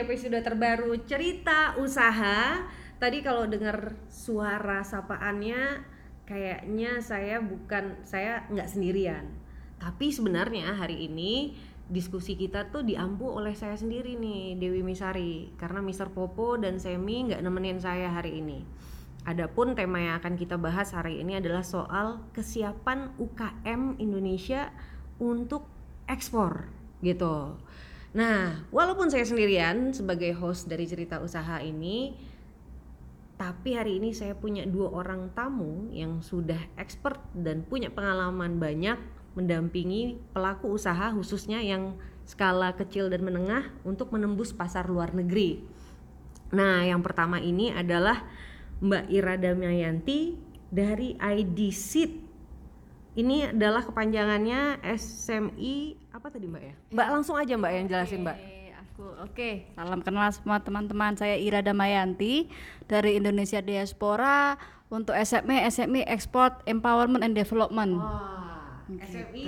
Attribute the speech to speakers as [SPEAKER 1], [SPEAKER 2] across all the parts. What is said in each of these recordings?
[SPEAKER 1] episode terbaru cerita usaha. Tadi kalau dengar suara sapaannya, kayaknya saya bukan saya nggak sendirian. Tapi sebenarnya hari ini diskusi kita tuh diampu oleh saya sendiri nih Dewi Misari karena Mr. Popo dan Semi nggak nemenin saya hari ini. Adapun tema yang akan kita bahas hari ini adalah soal kesiapan UKM Indonesia untuk ekspor gitu. Nah, walaupun saya sendirian sebagai host dari cerita usaha ini, tapi hari ini saya punya dua orang tamu yang sudah expert dan punya pengalaman banyak mendampingi pelaku usaha khususnya yang skala kecil dan menengah untuk menembus pasar luar negeri. Nah, yang pertama ini adalah Mbak Ira Damayanti dari ID Seed ini adalah kepanjangannya SMI apa tadi Mbak ya? Mbak langsung aja Mbak yang jelasin Mbak.
[SPEAKER 2] Aku oke, salam kenal semua teman-teman. Saya Ira Damayanti dari Indonesia Diaspora untuk SME SME Export Empowerment and Development.
[SPEAKER 1] Wah, SMI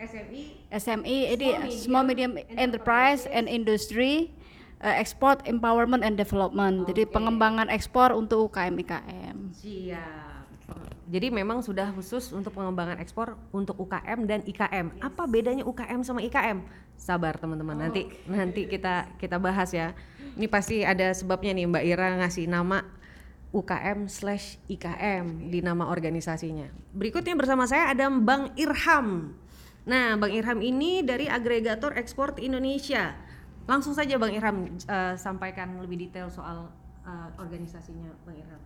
[SPEAKER 1] SMI
[SPEAKER 2] SME ini Small Medium Enterprise and Industry uh, Export Empowerment and Development. Jadi pengembangan ekspor untuk UKM IKM.
[SPEAKER 1] Siap. Jadi memang sudah khusus untuk pengembangan ekspor untuk UKM dan IKM. Apa bedanya UKM sama IKM? Sabar teman-teman, nanti nanti kita kita bahas ya. Ini pasti ada sebabnya nih Mbak Ira ngasih nama UKM slash IKM di nama organisasinya. Berikutnya bersama saya ada Bang Irham. Nah, Bang Irham ini dari agregator ekspor Indonesia. Langsung saja Bang Irham eh, sampaikan lebih detail soal eh, organisasinya Bang Irham.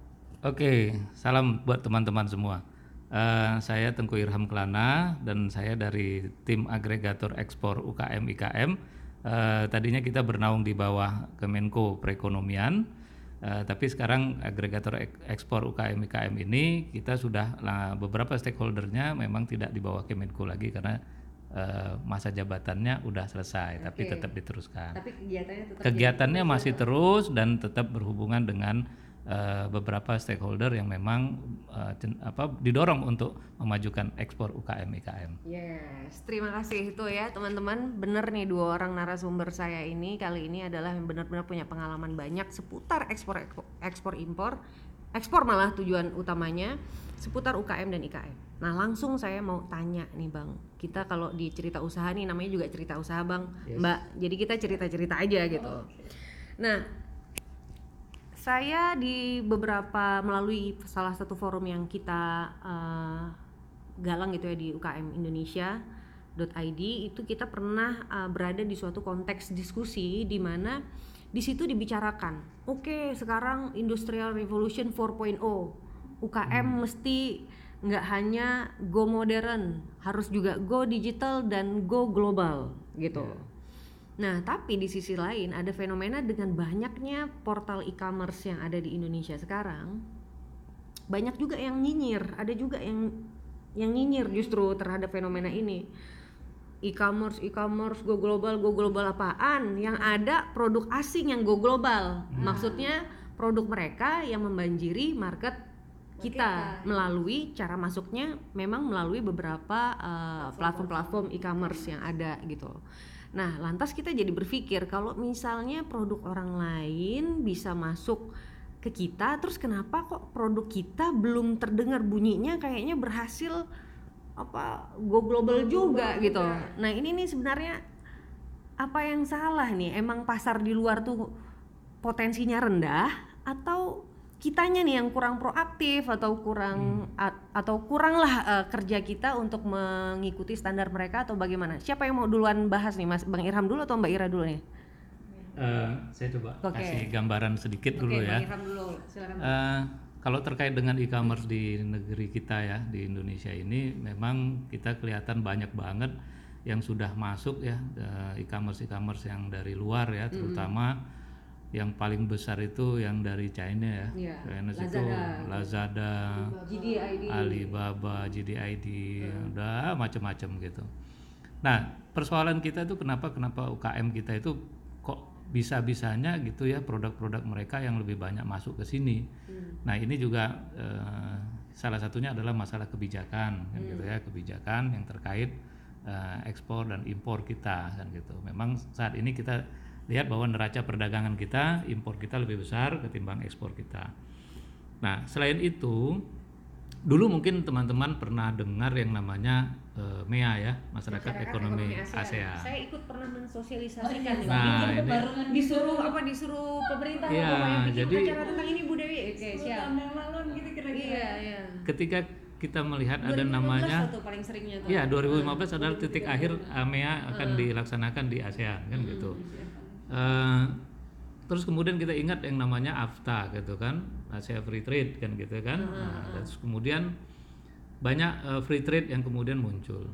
[SPEAKER 3] Oke, salam buat teman-teman semua. Eh, saya Tengku Irham Kelana dan saya dari tim agregator ekspor UKM IKM. Eh, tadinya kita bernaung di bawah Kemenko Perekonomian, eh, tapi sekarang agregator ek- ekspor UKM IKM ini kita sudah lah, beberapa stakeholdernya memang tidak di bawah Kemenko lagi karena masa jabatannya udah selesai, tapi
[SPEAKER 1] Oke.
[SPEAKER 3] tetap diteruskan.
[SPEAKER 1] Tapi kegiatannya tetap
[SPEAKER 3] Kegiatannya masih terus dan tetap berhubungan dengan eh, beberapa stakeholder yang memang cen- apa didorong untuk memajukan ekspor UKM IKM.
[SPEAKER 1] Yes, terima kasih itu ya teman-teman. Bener nih dua orang narasumber saya ini kali ini adalah yang benar-benar punya pengalaman banyak seputar ekspor ekspor impor, ekspor malah tujuan utamanya seputar UKM dan IKM. Nah langsung saya mau tanya nih bang, kita kalau di cerita usaha nih namanya juga cerita usaha bang, mbak. Jadi kita cerita-cerita aja gitu. Nah saya di beberapa melalui salah satu forum yang kita eh, galang gitu ya di UKM Indonesia .id itu kita pernah eh, berada di suatu konteks diskusi di mana di situ dibicarakan oke sekarang industrial revolution 4.0 UKM mesti nggak hanya go modern harus juga go digital dan go global gitu Nah, tapi di sisi lain ada fenomena dengan banyaknya portal e-commerce yang ada di Indonesia sekarang. Banyak juga yang nyinyir, ada juga yang yang nyinyir justru terhadap fenomena ini. E-commerce, e-commerce go global, go global apaan? Yang ada produk asing yang go global. Maksudnya produk mereka yang membanjiri market kita melalui cara masuknya memang melalui beberapa uh, platform-platform e-commerce yang ada gitu. Nah, lantas kita jadi berpikir kalau misalnya produk orang lain bisa masuk ke kita, terus kenapa kok produk kita belum terdengar bunyinya kayaknya berhasil apa go global juga gitu. Nah, ini nih sebenarnya apa yang salah nih? Emang pasar di luar tuh potensinya rendah atau kitanya nih yang kurang proaktif atau kurang a- atau kuranglah eh, kerja kita untuk mengikuti standar mereka atau bagaimana? Siapa yang mau duluan bahas nih, Mas Bang Irham dulu atau Mbak Ira dulu nih?
[SPEAKER 3] Eh, saya coba
[SPEAKER 1] Oke.
[SPEAKER 3] kasih gambaran sedikit dulu
[SPEAKER 1] Oke,
[SPEAKER 3] ya.
[SPEAKER 1] Bang Irham dulu. Silakan.
[SPEAKER 3] Eh, kalau terkait dengan e-commerce di negeri kita ya di Indonesia ini memang kita kelihatan banyak banget yang sudah masuk ya e-commerce e-commerce yang dari luar ya terutama yang paling besar itu yang dari China ya.
[SPEAKER 1] Iya,
[SPEAKER 3] China itu Lazada,
[SPEAKER 1] GDID.
[SPEAKER 3] Alibaba, JDID, udah macam-macam gitu. Nah, persoalan kita itu kenapa kenapa UKM kita itu kok bisa-bisanya gitu ya produk-produk mereka yang lebih banyak masuk ke sini. Nah, ini juga eh, salah satunya adalah masalah kebijakan kan gitu ya, kebijakan yang terkait eh, ekspor dan impor kita kan gitu. Memang saat ini kita lihat bahwa neraca perdagangan kita, impor kita lebih besar ketimbang ekspor kita. Nah, selain itu, dulu mungkin teman-teman pernah dengar yang namanya eh, MEA ya, Masyarakat, Ekonomi, ASEAN.
[SPEAKER 1] Saya ikut pernah mensosialisasikan
[SPEAKER 2] Oh, iya.
[SPEAKER 3] Nah, ini-
[SPEAKER 1] baru disuruh apa disuruh pemerintah
[SPEAKER 3] Iya,
[SPEAKER 1] bikin
[SPEAKER 3] jadi-
[SPEAKER 1] acara tentang ini Bu Dewi. Oke, siap.
[SPEAKER 2] yang lalu gitu kira-kira
[SPEAKER 1] Iya, iya.
[SPEAKER 3] Ketika kita melihat ada
[SPEAKER 1] 2015
[SPEAKER 3] namanya
[SPEAKER 1] tuh paling seringnya tuh.
[SPEAKER 3] Ya, 2015 adalah titik akhir AMEA akan dilaksanakan di ASEAN kan gitu. Eh, terus kemudian kita ingat yang namanya AFTA gitu kan, Asia Free Trade kan gitu kan. Nah, terus kemudian banyak eh, free trade yang kemudian muncul.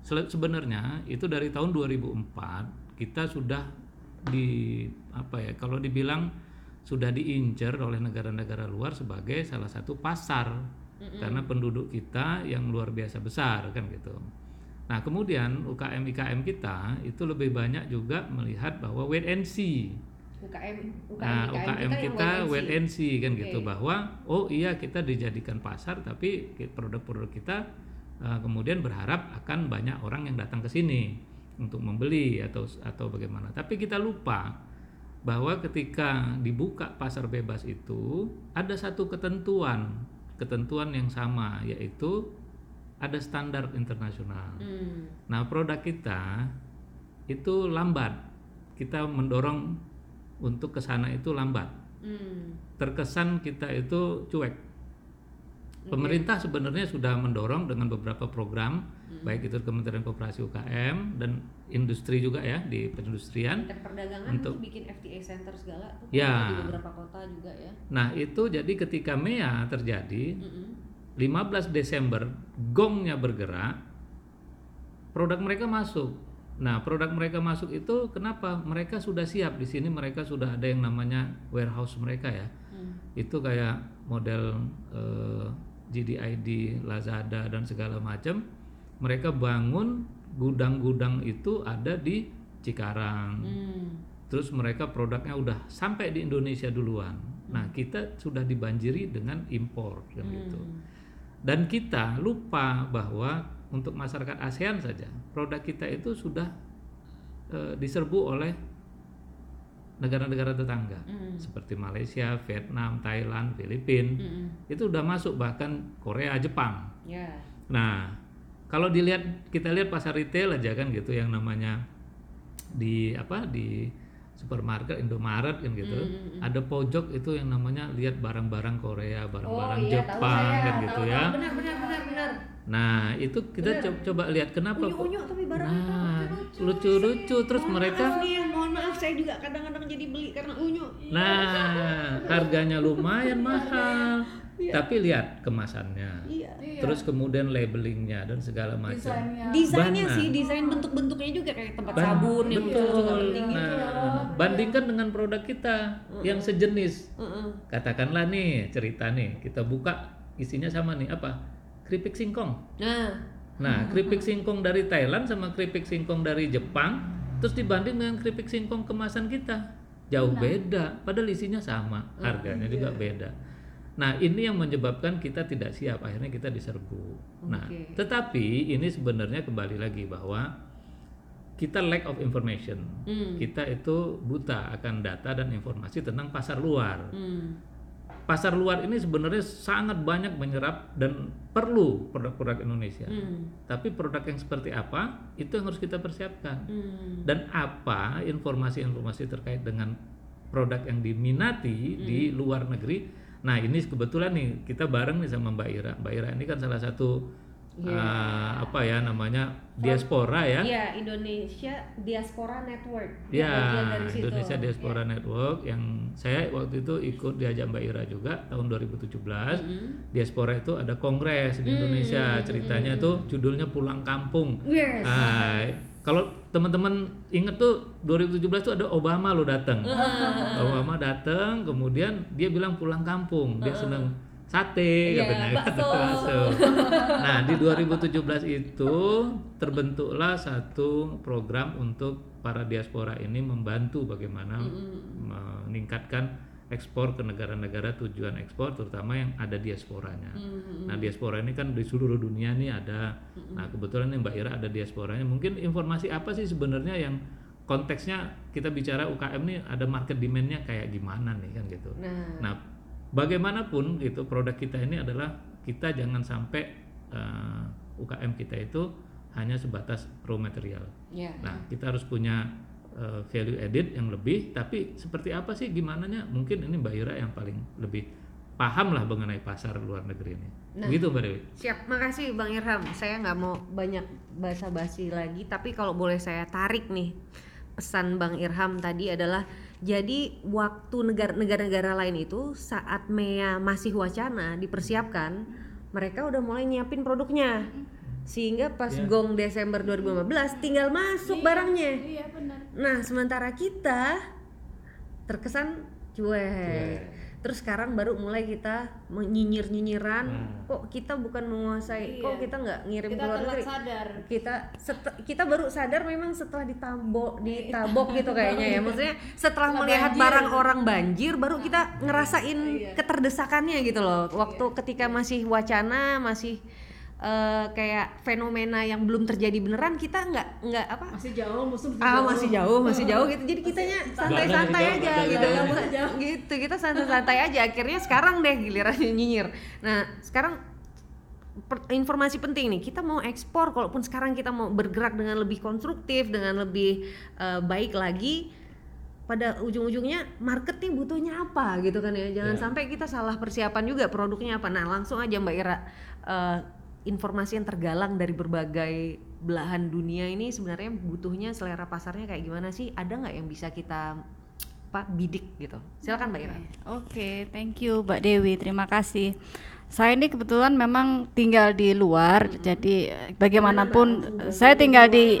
[SPEAKER 3] Sele- Sebenarnya itu dari tahun 2004 kita sudah di apa ya kalau dibilang sudah diincar oleh negara-negara luar sebagai salah satu pasar karena penduduk kita yang luar biasa besar kan gitu. Nah kemudian UKM IKM kita itu lebih banyak juga melihat bahwa wait and see.
[SPEAKER 1] UKM UKM,
[SPEAKER 3] Nah UKM kita
[SPEAKER 1] yang
[SPEAKER 3] wait and see kan gitu
[SPEAKER 1] Oke.
[SPEAKER 3] bahwa oh iya kita dijadikan pasar tapi produk-produk kita uh, kemudian berharap akan banyak orang yang datang ke sini untuk membeli atau atau bagaimana. Tapi kita lupa bahwa ketika dibuka pasar bebas itu ada satu ketentuan ketentuan yang sama yaitu ada standar internasional.
[SPEAKER 1] Hmm.
[SPEAKER 3] Nah, produk kita itu lambat. Kita mendorong untuk ke sana itu lambat.
[SPEAKER 1] Hmm.
[SPEAKER 3] Terkesan kita itu cuek. Pemerintah sebenarnya sudah mendorong dengan beberapa program, baik itu Kementerian Koperasi UKM dan industri juga ya di perindustrian.
[SPEAKER 1] Dan perdagangan
[SPEAKER 3] Untuk-
[SPEAKER 1] bikin FTA center segala tuh
[SPEAKER 3] Ya.
[SPEAKER 1] di beberapa kota juga ya.
[SPEAKER 3] Nah, itu jadi ketika MEA terjadi,
[SPEAKER 1] Mm-mm.
[SPEAKER 3] 15 Desember gongnya bergerak, produk mereka masuk. Nah, produk mereka masuk itu kenapa? Mereka sudah siap di sini. Mereka sudah ada yang namanya warehouse mereka ya.
[SPEAKER 1] Hmm.
[SPEAKER 3] Itu kayak model eh, GDID, Lazada dan segala macam. Mereka bangun gudang-gudang itu ada di Cikarang.
[SPEAKER 1] Hmm.
[SPEAKER 3] Terus mereka produknya udah sampai di Indonesia duluan. Nah, kita sudah dibanjiri dengan impor kan gitu. Dan kita lupa bahwa untuk masyarakat ASEAN saja produk kita itu sudah eh, diserbu oleh negara-negara tetangga
[SPEAKER 1] Hmm.
[SPEAKER 3] seperti Malaysia, Vietnam, Thailand, Filipina.
[SPEAKER 1] Mm-mm.
[SPEAKER 3] Itu udah masuk bahkan Korea, Jepang.
[SPEAKER 1] Ya.
[SPEAKER 3] Nah, kalau dilihat kita lihat pasar retail aja kan gitu yang namanya di apa di supermarket Indomaret kan gitu.
[SPEAKER 1] Hmm,
[SPEAKER 3] Ada pojok itu yang namanya lihat barang-barang Korea, barang-barang
[SPEAKER 1] iya, tahu
[SPEAKER 3] Jepang
[SPEAKER 1] saya.
[SPEAKER 3] kan gitu
[SPEAKER 1] Tahu,
[SPEAKER 3] ya.
[SPEAKER 1] tahu, Benar benar benar benar.
[SPEAKER 3] Nah, itu kita co- coba lihat kenapa kok
[SPEAKER 1] Unyu-unyu tapi barangnya
[SPEAKER 3] Nah, lucu-lucu terus mereka
[SPEAKER 1] Maaf nih, mohon maaf saya juga kadang-kadang jadi beli karena unyu.
[SPEAKER 3] Nah, harganya lumayan mahal. Tapi lihat kemasannya.
[SPEAKER 1] Iya.
[SPEAKER 3] Terus kemudian labelingnya dan segala macam.
[SPEAKER 2] desainnya
[SPEAKER 1] sih, desain bentuk-bentuknya juga kayak tempat
[SPEAKER 3] Ban-
[SPEAKER 1] sabun yang
[SPEAKER 3] betul.
[SPEAKER 1] juga penting gitu.
[SPEAKER 3] Nah, bandingkan dengan produk kita yang sejenis.
[SPEAKER 1] Heeh.
[SPEAKER 3] Katakanlah nih cerita nih, kita buka isinya sama nih apa? Keripik singkong.
[SPEAKER 1] Nah,
[SPEAKER 3] Nah, keripik singkong dari Thailand sama keripik singkong dari Jepang, terus dibanding dengan keripik singkong kemasan kita, jauh beda. Padahal isinya sama, harganya juga beda. Nah, ini yang menyebabkan kita tidak siap, akhirnya kita diserbu. Nah,
[SPEAKER 1] Oke.
[SPEAKER 3] tetapi ini sebenarnya kembali lagi bahwa kita lack of information.
[SPEAKER 1] Hmm.
[SPEAKER 3] Kita itu buta akan data dan informasi tentang pasar luar
[SPEAKER 1] hmm.
[SPEAKER 3] pasar luar ini sebenarnya sangat banyak menyerap dan perlu produk-produk Indonesia.
[SPEAKER 1] Hmm.
[SPEAKER 3] Tapi produk yang seperti apa itu yang harus kita persiapkan.
[SPEAKER 1] Hmm.
[SPEAKER 3] Dan apa informasi-informasi terkait dengan produk yang diminati di luar negeri. Nah ini kebetulan nih kita bareng nih sama Mbak Ira. Mbak Ira ini kan salah satu eh, apa ya namanya diaspora ya.
[SPEAKER 1] Iya, Indonesia Diaspora Network.
[SPEAKER 3] Ya,
[SPEAKER 1] dari situ.
[SPEAKER 3] Indonesia Diaspora Network yang saya waktu itu ikut diajak Mbak Ira juga tahun 2017.
[SPEAKER 1] Hmm.
[SPEAKER 3] Diaspora itu ada kongres di Indonesia. Ceritanya tuh judulnya Pulang Kampung.
[SPEAKER 1] Yes.
[SPEAKER 3] Ah, kalau teman-teman inget tuh 2017 tuh ada Obama lo datang. Obama datang, kemudian dia bilang pulang kampung. Dia senang sate
[SPEAKER 1] Iya,
[SPEAKER 3] katanya.
[SPEAKER 1] bakso.
[SPEAKER 3] Bakso. Nah, di 2017 itu terbentuklah satu program untuk para diaspora ini membantu bagaimana meningkatkan ekspor ke negara-negara tujuan ekspor terutama yang ada diasporanya. Nah, diaspora ini kan di seluruh dunia nih ada. Nah, kebetulan nih Mbak Ira ada diasporanya. Mungkin informasi apa sih sebenarnya yang konteksnya kita bicara UKM nih ada market demandnya kayak gimana nih kan gitu. Nah, bagaimanapun itu produk kita ini adalah kita jangan sampai eh, UKM kita itu hanya sebatas raw material.
[SPEAKER 1] Ya.
[SPEAKER 3] Nah, kita harus punya eh, value added yang lebih. Tapi seperti apa sih gimana nya? Mungkin ini Mbak Ira yang paling lebih paham lah mengenai pasar luar negeri ini.
[SPEAKER 1] Nah.
[SPEAKER 3] Begitu Mbak Dewi.
[SPEAKER 1] Siap, makasih Bang Irham. Saya nggak mau banyak basa-basi lagi, tapi kalau boleh saya tarik nih pesan Bang Irham tadi adalah jadi waktu negara-negara lain itu saat MEA masih wacana dipersiapkan, mereka udah mulai nyiapin produknya. Sehingga pas
[SPEAKER 3] Iya.
[SPEAKER 1] gong Desember 2015 tinggal masuk barangnya.
[SPEAKER 2] Iya benar.
[SPEAKER 1] Nah, sementara kita terkesan cuek. Terus sekarang baru mulai kita nyinyir-nyinyiran,
[SPEAKER 3] Nah.
[SPEAKER 1] kok kita bukan menguasai, kok
[SPEAKER 2] Iya.
[SPEAKER 1] kita nggak ngirim
[SPEAKER 2] Kita
[SPEAKER 1] ke luar
[SPEAKER 2] telat
[SPEAKER 1] negeri.
[SPEAKER 2] sadar.
[SPEAKER 1] Kita kita baru sadar memang setelah ditabok, ditabok gitu kayaknya ya. Maksudnya setelah
[SPEAKER 2] Setelah
[SPEAKER 1] melihat
[SPEAKER 2] banjir.
[SPEAKER 1] barang orang banjir, baru kita ngerasain
[SPEAKER 2] Iya.
[SPEAKER 1] keterdesakannya gitu loh. Waktu ketika masih wacana, masih eh, kayak fenomena yang belum terjadi beneran, kita nggak nggak apa?
[SPEAKER 2] Masih jauh musuh
[SPEAKER 1] ah masih jauh masih jauh gitu. Jadi kitanya santai-santai aja gitu.
[SPEAKER 3] jauh,
[SPEAKER 1] gitu kita santai-santai aja. Akhirnya sekarang deh giliran nyinyir. Nah sekarang per- informasi penting nih. Kita mau ekspor kalaupun sekarang kita mau bergerak dengan lebih konstruktif dengan lebih eh, baik lagi pada ujung-ujungnya market nih butuhnya apa gitu kan ya. Jangan
[SPEAKER 3] Ya.
[SPEAKER 1] sampai kita salah persiapan juga produknya apa. Nah langsung aja mbak Ira eh, informasi yang tergalang dari berbagai belahan dunia ini sebenarnya butuhnya selera pasarnya kayak gimana sih ada nggak yang bisa kita apa bidik gitu silakan mbak Ira
[SPEAKER 2] Oke, thank you Mbak Dewi. Terima kasih. Saya ini kebetulan memang tinggal di luar, jadi eh, bagaimanapun saya tinggal di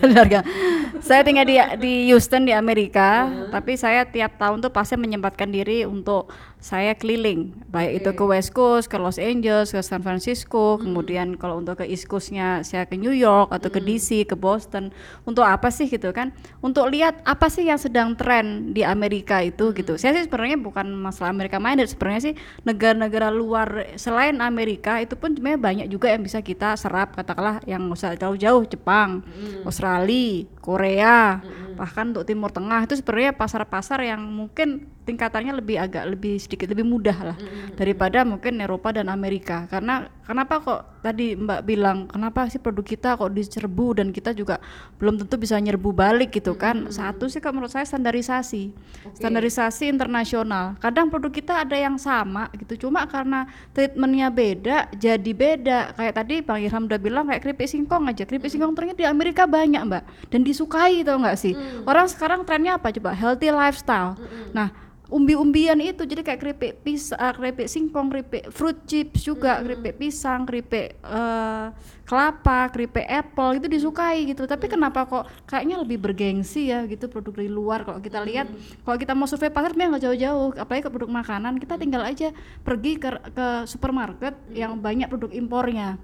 [SPEAKER 2] Harga. saya tinggal di di Houston di Amerika, tapi saya tiap tahun tuh pasti menyempatkan diri untuk saya keliling, baik itu ke West Coast, ke Los Angeles, ke San Francisco, kemudian kalau untuk ke East Coast-nya saya ke New York atau ke DC, ke Boston. Untuk apa sih gitu kan? Untuk lihat apa sih yang sedang tren di Amerika itu gitu. Saya sih sebenarnya bukan masalah Amerika minded, sebenarnya sih negara-negara luar selain Amerika itu pun sebenarnya banyak juga yang bisa kita serap katakanlah yang nggak usah jauh-jauh Jepang, Australia, Korea, bahkan untuk Timur Tengah. Itu sebenarnya pasar-pasar yang mungkin tingkatannya lebih agak lebih sedikit lebih mudah lah daripada mungkin Eropa dan Amerika. Karena kenapa kok tadi Mbak bilang kenapa sih produk kita kok diserbu dan kita juga belum tentu bisa nyerbu balik gitu kan. Satu sih kalau menurut saya standarisasi. Standarisasi internasional. Kadang produk kita ada yang sama gitu cuma karena treatmentnya beda jadi beda. Kayak tadi Bang Irham udah bilang kayak keripik singkong aja. Keripik singkong ternyata di Amerika banyak Mbak dan disukai tau nggak sih. Orang sekarang trennya apa coba? Healthy lifestyle. Nah umbi-umbian itu. Jadi kayak keripik pisang, keripik singkong, keripik fruit chips juga, keripik pisang, keripik eh, kelapa, keripik apple itu disukai gitu. Tapi kenapa kok kayaknya lebih bergengsi ya gitu produk dari luar? Kalau kita lihat kalau kita mau survei pasar memang nggak jauh-jauh, apalagi ke produk makanan kita tinggal aja pergi ke ke supermarket yang banyak produk impornya.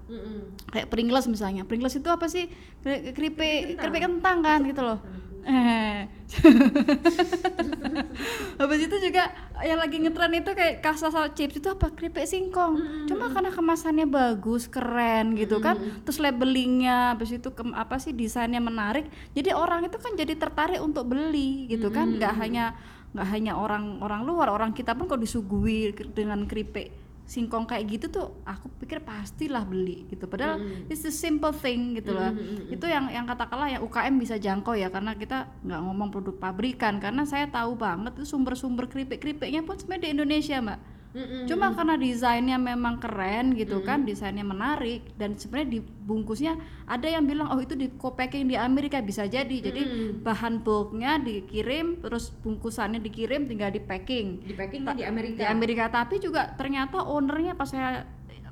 [SPEAKER 2] Kayak Pringles misalnya. Pringles itu apa sih? Keri- keripik keripik kentang. kan gitu loh. Eh habis itu juga yang lagi ngetren itu kayak kasasa chips itu apa? Keripik singkong. Cuma karena kemasannya bagus keren gitu kan terus labelingnya habis itu kem- apa sih desainnya menarik. Jadi orang itu kan jadi tertarik untuk beli gitu kan. Nggak hanya nggak hanya orang orang luar. Orang kita pun kalau disuguhi ke- dengan keripik singkong kayak gitu tuh aku pikir pastilah beli gitu. Padahal it's the simple thing gitu loh. Itu yang yang katakanlah yang UKM bisa jangkau ya karena kita nggak ngomong produk pabrikan. Karena saya tahu banget itu sumber-sumber keripik-keripiknya pun sebenarnya di Indonesia mbak cuma karena desainnya memang keren gitu kan desainnya menarik dan sebenarnya dibungkusnya ada yang bilang oh itu di co-packing di Amerika bisa jadi. Jadi bahan bulknya dikirim terus bungkusannya dikirim tinggal di packing.
[SPEAKER 1] Di packingnya di Amerika.
[SPEAKER 2] di Amerika. Tapi juga ternyata ownernya pas saya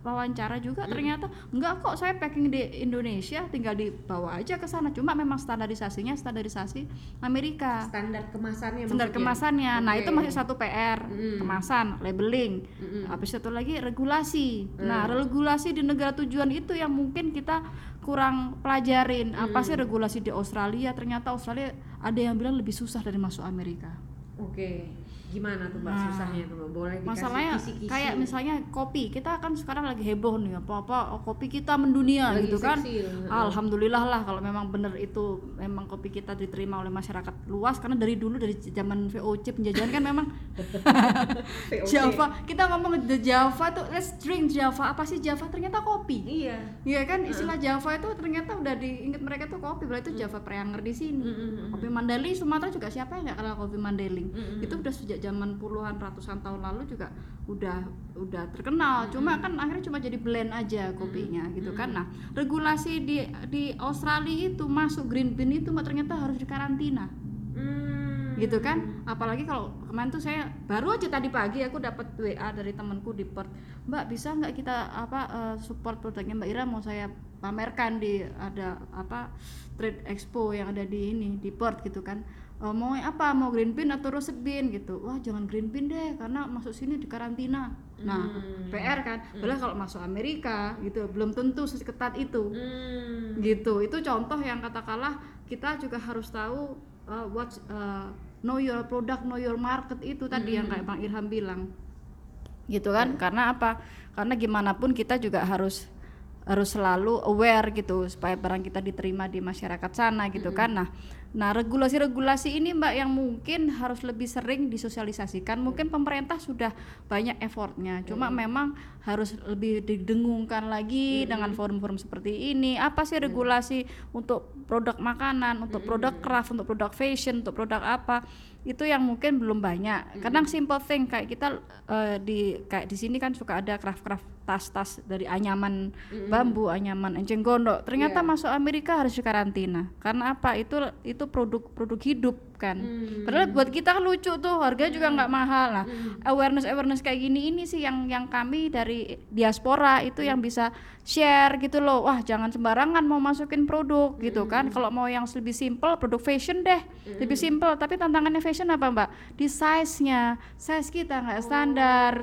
[SPEAKER 2] wawancara juga ternyata enggak kok saya packing di Indonesia tinggal dibawa aja ke sana. Cuma memang standarisasinya standarisasi Amerika.
[SPEAKER 1] Standar kemasannya
[SPEAKER 2] standar
[SPEAKER 1] maksudnya?
[SPEAKER 2] kemasannya. Nah itu masih satu PR kemasan labeling. Habis satu lagi regulasi. Nah regulasi di negara tujuan itu yang mungkin kita kurang pelajarin. Apa sih regulasi di Australia. Ternyata Australia ada yang bilang lebih susah dari masuk Amerika.
[SPEAKER 1] Oke. Gimana tuh Mbak
[SPEAKER 2] Nah,
[SPEAKER 1] susahnya tuh Mbak? Boleh dikasih
[SPEAKER 2] masalahnya
[SPEAKER 1] kisi-kisi?
[SPEAKER 2] kayak misalnya kopi kita kan sekarang lagi heboh nih apa apa kopi kita mendunia
[SPEAKER 1] Lagi
[SPEAKER 2] gitu kan
[SPEAKER 1] heeh.
[SPEAKER 2] alhamdulillah lah kalau memang bener itu memang kopi kita diterima oleh masyarakat luas karena dari dulu dari zaman VOC penjajahan kan memang. Java kita ngomong the Java tuh let's drink Java apa sih Java ternyata kopi
[SPEAKER 1] Iya.
[SPEAKER 2] Iya kan istilah Java itu ternyata udah diingat mereka tuh kopi berarti itu Java Preanger di sini. Kopi Mandailing Sumatera juga siapa yang nggak kenal kopi Mandailing? Itu udah sejak zaman puluhan ratusan tahun lalu juga udah udah terkenal. Cuma kan akhirnya cuma jadi blend aja kopinya gitu kan. Nah, regulasi di di Australia itu masuk green bean itu ternyata harus dikarantina.
[SPEAKER 1] Hmm.
[SPEAKER 2] gitu kan? Apalagi kalau kemarin tuh saya baru aja tadi pagi aku dapat WA dari temanku di Perth. Mbak bisa nggak kita apa eh, support produknya Mbak Ira? Mau saya pamerkan di ada apa trade expo yang ada di ini di Perth gitu kan Eh, mau apa? Mau green bean atau roasted bean? Gitu. Wah jangan green bean deh karena masuk sini di karantina. Nah PR kan padahal kalau masuk Amerika gitu belum tentu seketat itu.
[SPEAKER 1] Hmm.
[SPEAKER 2] gitu. Itu contoh yang katakanlah kita juga harus tahu uh, what uh, know your product know your market itu tadi yang kayak Bang Irham bilang. Gitu kan? Karena apa? Karena gimana pun kita juga harus harus selalu aware gitu supaya barang kita diterima di masyarakat sana gitu kan? Nah nah regulasi-regulasi ini mbak yang mungkin harus lebih sering disosialisasikan. Mungkin pemerintah sudah banyak effortnya. Cuma memang harus lebih didengungkan lagi dengan forum-forum seperti ini. Apa sih regulasi untuk produk makanan untuk produk craft untuk produk fashion untuk produk apa itu yang mungkin belum banyak. Kadang simple thing kayak kita eh, di kayak di sini kan suka ada craft craft tas-tas dari anyaman bambu anyaman enceng gondok. Ternyata masuk Amerika harus dikarantina. Karena apa? Itu itu produk produk kan. Padahal buat kita lucu tuh harganya juga nggak mahal. Nah awareness awareness kayak gini ini sih yang yang kami dari diaspora itu yang bisa share gitu loh. Wah jangan sembarangan mau masukin produk gitu kan. Kalau mau yang lebih simple produk fashion deh. Lebih simple tapi tantangannya fashion apa mbak? Di size nya size kita nggak standar.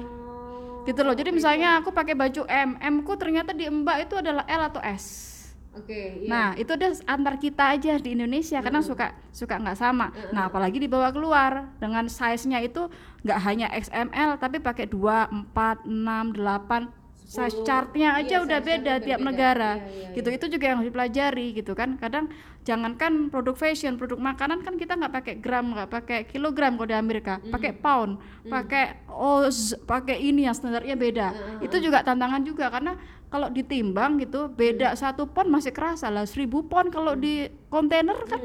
[SPEAKER 2] Gitu loh. Jadi misalnya aku pakai baju M M ku ternyata di mbak itu adalah L atau S
[SPEAKER 1] Oke, iya.
[SPEAKER 2] Nah, itu udah antar kita aja di Indonesia karena suka suka nggak sama. Nah, apalagi dibawa keluar dengan size-nya itu nggak hanya XML tapi pakai 2, 4, 6, 8 size chartnya aja
[SPEAKER 1] Iya,
[SPEAKER 2] udah beda tiap
[SPEAKER 1] beda.
[SPEAKER 2] negara.
[SPEAKER 1] Iya, iya,
[SPEAKER 2] gitu itu juga yang harus dipelajari gitu kan. Kadang jangankan produk fashion produk makanan kan kita nggak pakai gram nggak pakai kilogram kalau di Amerika. Pakai pound pakai oz pakai ini yang standarnya beda. Itu juga tantangan juga karena kalau ditimbang gitu beda satu pon masih kerasa lah seribu pon kalau di kontainer kan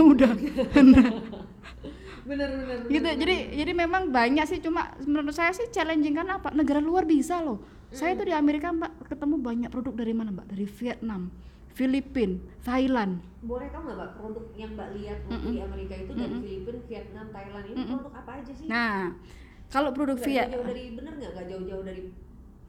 [SPEAKER 2] udah.
[SPEAKER 1] Bener bener.
[SPEAKER 2] gitu jadi jadi memang banyak sih cuma menurut saya sih challenging kan apa? Negara luar bisa loh. Saya tuh di Amerika mbak ketemu banyak produk dari mana mbak? Dari Vietnam Filipina Thailand.
[SPEAKER 1] Boleh tahu nggak mbak produk yang mbak lihat waktu di Amerika itu dari Filipina, Vietnam, Thailand ini produk apa aja sih?
[SPEAKER 2] nah kalau produk
[SPEAKER 1] Nggak
[SPEAKER 2] Viet
[SPEAKER 1] jauh-jauh dari bener nggak? Nggak jauh-jauh dari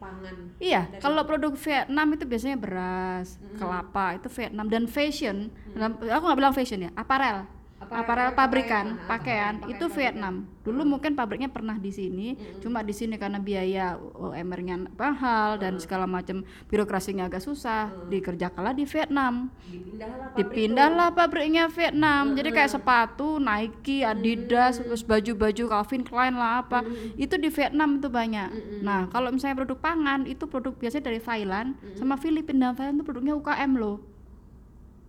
[SPEAKER 1] pangan.
[SPEAKER 2] Iya,
[SPEAKER 1] Dari-
[SPEAKER 2] kalau produk Vietnam itu biasanya beras, kelapa itu Vietnam dan fashion. dalam- Aku nggak bilang fashion ya, aparel.
[SPEAKER 1] Aparel,
[SPEAKER 2] pabrikan, pakaian
[SPEAKER 1] pakaian,
[SPEAKER 2] itu
[SPEAKER 1] pakaian.
[SPEAKER 2] Vietnam. Dulu mungkin pabriknya pernah di sini, cuma di sini karena biaya UMR-nya mahal dan segala macam birokrasinya agak susah, dikerjakanlah di Vietnam.
[SPEAKER 1] Dipindahlah pabrik
[SPEAKER 2] Dipindahlah pabriknya Vietnam. Jadi kayak sepatu, Nike, Adidas, terus baju-baju Calvin Klein lah apa. Itu di Vietnam itu banyak. Nah, kalau misalnya produk pangan itu produk biasanya dari Thailand sama Filipina. Dan Thailand itu produknya UKM loh.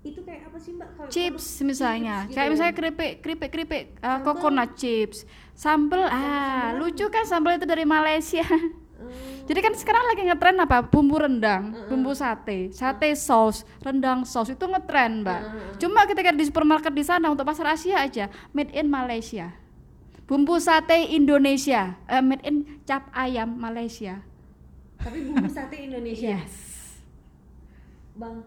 [SPEAKER 1] Itu kayak apa sih mbak? Kalau
[SPEAKER 2] Chips misalnya.
[SPEAKER 1] chips
[SPEAKER 2] kayak
[SPEAKER 1] gitu
[SPEAKER 2] misalnya
[SPEAKER 1] ya?
[SPEAKER 2] keripik keripik keripik uh, coconut chips. Sambel ah, lucu kan sambel itu dari Malaysia.
[SPEAKER 1] Hmm,
[SPEAKER 2] Jadi kan sekarang lagi ngetren apa? Bumbu rendang, bumbu sate, sate sauce, rendang sauce itu ngetren, Mbak. Cuma ketika di supermarket di sana untuk pasar Asia aja, made in Malaysia. Bumbu sate Indonesia, eh, made in cap ayam Malaysia.
[SPEAKER 1] Tapi bumbu sate Indonesia.
[SPEAKER 2] Yes.
[SPEAKER 1] Bang,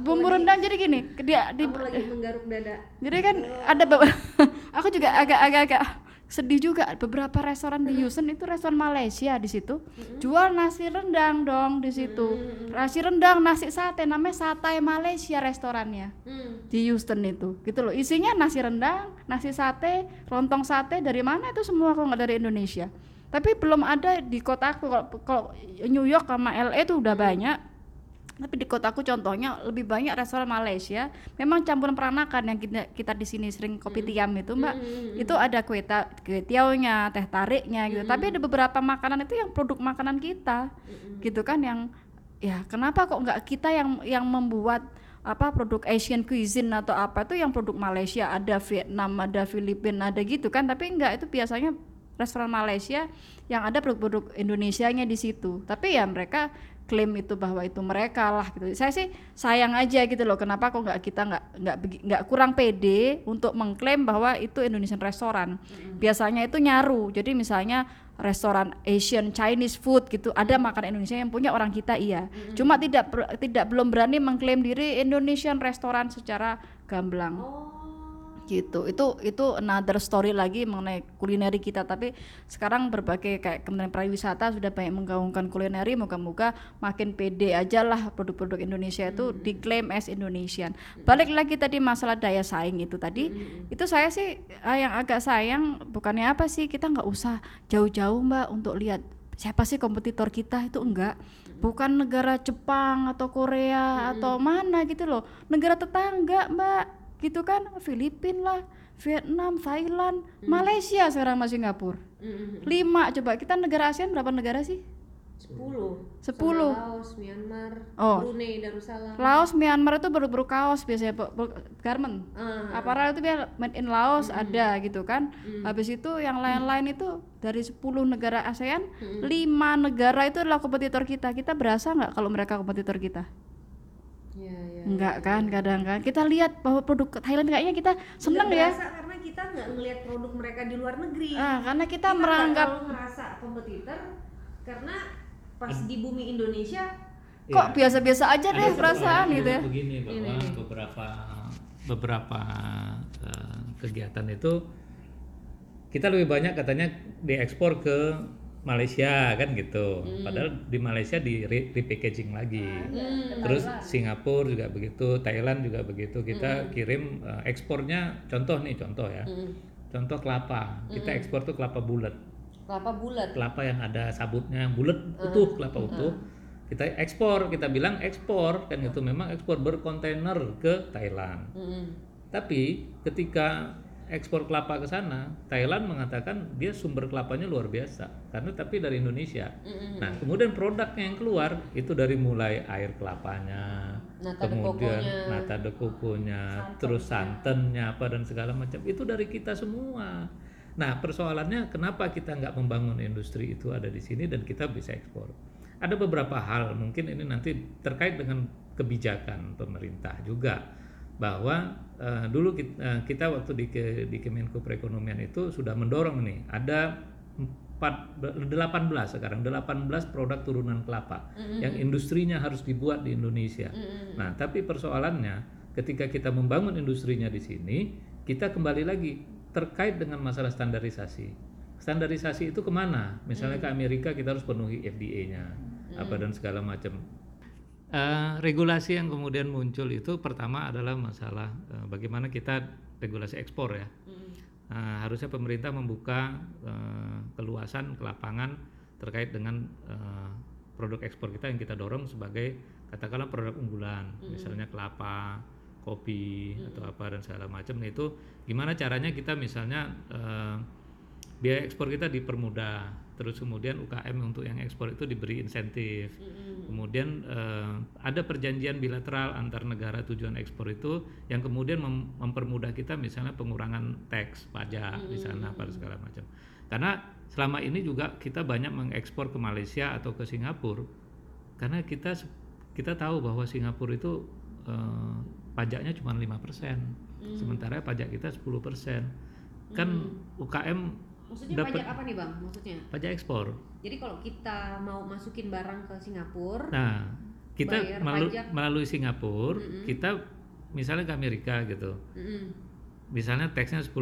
[SPEAKER 2] Bumbu rendang jadi gini, dia di
[SPEAKER 1] aku lagi menggaruk dada.
[SPEAKER 2] Jadi kan ada beberapa aku juga agak-agak sedih juga. Beberapa restoran di Houston itu restoran Malaysia di situ. Jual nasi rendang dong di situ. Nasi rendang nasi sate namanya sate Malaysia restorannya
[SPEAKER 1] Hmm.
[SPEAKER 2] di Houston itu. Gitu loh. Isinya nasi rendang nasi sate lontong sate dari mana itu semua kok nggak dari Indonesia? Tapi belum ada di kotaku kalau kalau New York sama LA itu udah banyak tapi di kotaku contohnya lebih banyak restoran Malaysia. Memang campuran peranakan yang kita kita di sini sering kopi tiam itu mbak. Itu ada kue ta, kue tiaunya teh tariknya gitu. Tapi ada beberapa makanan itu yang produk makanan kita. Gitu kan yang ya kenapa kok nggak kita yang yang membuat apa produk Asian cuisine atau apa itu yang produk Malaysia? Ada Vietnam ada Filipina ada gitu kan. Tapi enggak itu biasanya restoran Malaysia yang ada produk-produk Indonesianya di situ. Tapi ya mereka klaim itu bahwa itu mereka lah gitu. Saya sih sayang aja gitu loh kenapa kok nggak kita nggak nggak nggak kurang pede untuk mengklaim bahwa itu Indonesian restoran. Biasanya itu nyaru. Jadi misalnya restoran Asian Chinese food gitu ada makanan Indonesia yang punya orang kita iya. Cuma tidak tidak belum berani mengklaim diri Indonesian restoran secara gamblang.
[SPEAKER 1] Oh.
[SPEAKER 2] Gitu. Itu itu another story lagi mengenai kulineri kita. Tapi sekarang berbagai kayak Kementerian Pariwisata sudah banyak menggaungkan kulineri moga-moga makin pede aja lah produk-produk Indonesia itu diklaim as Indonesian. Balik lagi tadi masalah daya saing itu tadi. Itu saya sih eh, yang agak sayang bukannya apa sih kita nggak usah jauh-jauh mbak untuk lihat siapa sih kompetitor kita itu enggak. Bukan negara Jepang atau Korea atau mana gitu loh. Negara tetangga mbak gitu kan Filipina lah Vietnam Thailand Malaysia sekarang sama Singapura. Lima coba. Kita negara ASEAN berapa negara sih?
[SPEAKER 1] 10
[SPEAKER 2] Sepuluh.
[SPEAKER 1] Sama Laos, Myanmar,
[SPEAKER 2] Oh.
[SPEAKER 1] Brunei, Darussalam.
[SPEAKER 2] Laos Myanmar itu baru-baru kaos biasanya garment.
[SPEAKER 1] Ah,
[SPEAKER 2] aparel itu biar made in Laos ada gitu kan. Habis itu yang lain-lain itu dari 10 negara ASEAN lima negara itu adalah kompetitor kita. Kita berasa nggak kalau mereka kompetitor kita
[SPEAKER 1] ya, ya.
[SPEAKER 2] Enggak kan kadang kan. Kita lihat bahwa produk Thailand kayaknya kita seneng
[SPEAKER 1] Nggak
[SPEAKER 2] ya.
[SPEAKER 1] karena kita nggak ngelihat produk mereka di luar negeri.
[SPEAKER 2] ah, karena kita,
[SPEAKER 1] nggak
[SPEAKER 2] meranggap
[SPEAKER 1] ngerasa kompetitor karena pas di bumi Indonesia
[SPEAKER 2] kok biasa-biasa aja
[SPEAKER 3] Ada
[SPEAKER 2] deh
[SPEAKER 3] satu
[SPEAKER 2] perasaan gitu ya?
[SPEAKER 3] begini bahwa beberapa beberapa eh, kegiatan itu kita lebih banyak katanya diekspor ke Malaysia kan gitu. Padahal di Malaysia di re- repackaging lagi. Terus Singapura juga begitu, Thailand juga begitu. Kita kirim eh, ekspornya contoh nih contoh ya. Contoh kelapa. Kita ekspor tuh kelapa bulat.
[SPEAKER 1] kelapa bulat.
[SPEAKER 3] Kelapa yang ada sabutnya yang bulat utuh kelapa utuh. Kita ekspor, kita bilang ekspor kan itu memang ekspor berkontainer ke Thailand.
[SPEAKER 1] Mm-mm.
[SPEAKER 3] Tapi ketika ekspor kelapa ke sana, Thailand mengatakan dia sumber kelapanya luar biasa karena tapi dari Indonesia. Nah, kemudian produknya yang keluar itu dari mulai air kelapanya,
[SPEAKER 1] Nata
[SPEAKER 3] kemudian nata de coconya, terus santannya apa dan segala macam itu dari kita semua. Nah, persoalannya kenapa kita nggak membangun industri itu ada di sini dan kita bisa ekspor? Ada beberapa hal mungkin ini nanti terkait dengan kebijakan pemerintah juga bahwa eh, dulu kita, kita waktu di ke- di Kemenko Perekonomian itu sudah mendorong nih ada 4, 18 sekarang 18 produk turunan kelapa yang industrinya harus dibuat di Indonesia. Nah, tapi persoalannya ketika kita membangun industrinya di sini, kita kembali lagi terkait dengan masalah standarisasi. Standarisasi itu ke mana? Misalnya ke Amerika kita harus penuhi FDA-nya, apa dan segala macam. Eh, regulasi yang kemudian muncul itu pertama adalah masalah eh, bagaimana kita regulasi ekspor ya. Nah, harusnya pemerintah membuka eh, keluasan ke lapangan terkait dengan eh, produk ekspor kita yang kita dorong sebagai katakanlah produk unggulan, misalnya kelapa, kopi atau apa dan segala macam. Nah, itu gimana caranya kita misalnya eh, biaya ekspor kita dipermudah, terus kemudian UKM untuk yang ekspor itu diberi insentif. Kemudian eh, ada perjanjian bilateral antar negara tujuan ekspor itu yang kemudian mem- mempermudah kita misalnya pengurangan teks pajak di sana apa segala macam. Karena selama ini juga kita banyak mengekspor ke Malaysia atau ke Singapura karena kita kita tahu bahwa Singapura itu eh, pajaknya cuma 5%. Sementara pajak kita 10%. Kan UKM
[SPEAKER 1] Maksudnya
[SPEAKER 3] dapat
[SPEAKER 1] pajak apa nih bang? Maksudnya?
[SPEAKER 3] pajak ekspor.
[SPEAKER 1] Jadi kalau kita mau masukin barang ke Singapura,
[SPEAKER 3] Nah, kita
[SPEAKER 1] Bayar
[SPEAKER 3] melalu-
[SPEAKER 1] pajak.
[SPEAKER 3] melalui Singapura, kita misalnya ke Amerika gitu.
[SPEAKER 1] mm-mm,
[SPEAKER 3] Misalnya teksnya 10%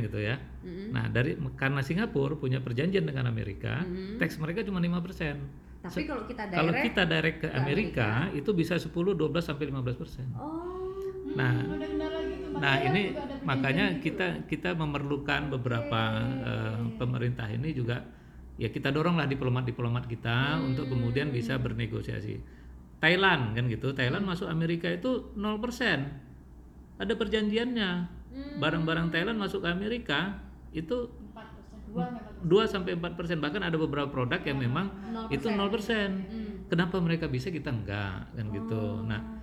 [SPEAKER 3] gitu ya.
[SPEAKER 1] mm-mm.
[SPEAKER 3] Nah, dari karena Singapura punya perjanjian dengan Amerika, teks mereka cuma 5%.
[SPEAKER 1] tapi kalau kita
[SPEAKER 3] Kalau
[SPEAKER 1] direct,
[SPEAKER 3] kita direct ke Amerika, itu bisa 10, 12 sampai 15%.
[SPEAKER 1] oh,
[SPEAKER 3] Nah, nah ini makanya kita kita memerlukan beberapa eh, pemerintah ini juga ya kita doronglah diplomat-diplomat kita untuk kemudian bisa bernegosiasi. Thailand kan gitu. Thailand masuk Amerika itu 0%. Ada perjanjiannya. Barang-barang Thailand masuk ke Amerika itu 2 sampai 4% bahkan ada beberapa produk yang memang itu 0%. Kenapa mereka bisa kita enggak kan gitu. Nah,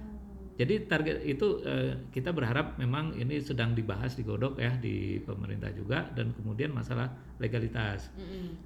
[SPEAKER 3] jadi target itu eh, kita berharap memang ini sedang dibahas digodok ya di pemerintah juga dan kemudian masalah legalitas.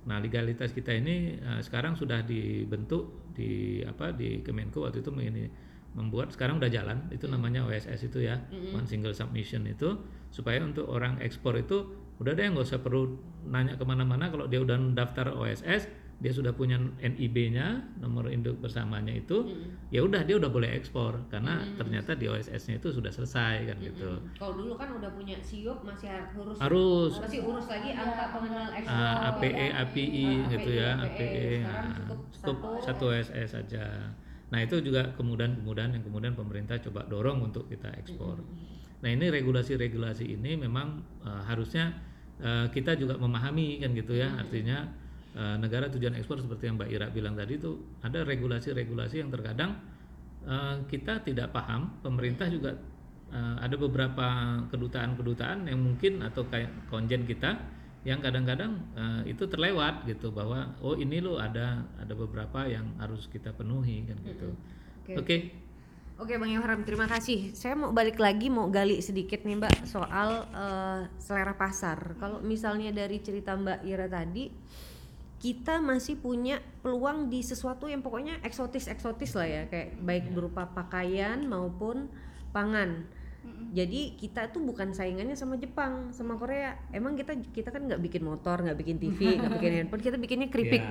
[SPEAKER 3] Nah legalitas kita ini eh, sekarang sudah dibentuk di apa di Kemenko waktu itu ini membuat sekarang udah jalan itu namanya OSS itu ya one single submission itu supaya untuk orang ekspor itu udah deh nggak usah perlu nanya ke mana-mana kalau dia udah daftar OSS dia sudah punya NIB-nya nomor induk bersamanya itu ya udah dia udah boleh ekspor. Karena ternyata di OSS-nya itu sudah selesai kan gitu.
[SPEAKER 1] Kalau dulu kan udah punya siup masih harus
[SPEAKER 3] harus.
[SPEAKER 1] Masih urus lagi angka pengenalan ekspor.
[SPEAKER 3] Ah, APE, API
[SPEAKER 1] Ah,
[SPEAKER 3] gitu
[SPEAKER 1] API,
[SPEAKER 3] ya,
[SPEAKER 1] APE.
[SPEAKER 3] APE,
[SPEAKER 1] Sekarang
[SPEAKER 3] nah,
[SPEAKER 1] cukup
[SPEAKER 3] cukup
[SPEAKER 1] satu.
[SPEAKER 3] satu OSS saja. Nah itu juga kemudahan-kemudahan yang kemudian pemerintah coba dorong untuk kita ekspor. Nah ini regulasi-regulasi ini memang eh, harusnya eh, kita juga memahami kan gitu ya, artinya eh, negara tujuan ekspor seperti yang Mbak Ira bilang tadi itu ada regulasi-regulasi yang terkadang eh, kita tidak paham, pemerintah juga eh, ada beberapa kedutaan-kedutaan yang mungkin atau kayak konjen kita yang kadang-kadang eh, itu terlewat gitu bahwa oh ini loh ada ada beberapa yang harus kita penuhi kan gitu.
[SPEAKER 1] Oke.
[SPEAKER 3] Oke.
[SPEAKER 1] Oke Bang Yoharam, terima kasih. Saya mau balik lagi mau gali sedikit nih Mbak soal eh, selera pasar. Kalau misalnya dari cerita Mbak Ira tadi, kita masih punya peluang di sesuatu yang pokoknya eksotis-eksotis lah ya, kayak baik berupa pakaian maupun pangan. Jadi kita tuh bukan saingannya sama Jepang, sama Korea. Emang kita kita kan nggak bikin motor, nggak bikin TV, nggak bikin handphone, kita bikinnya keripik.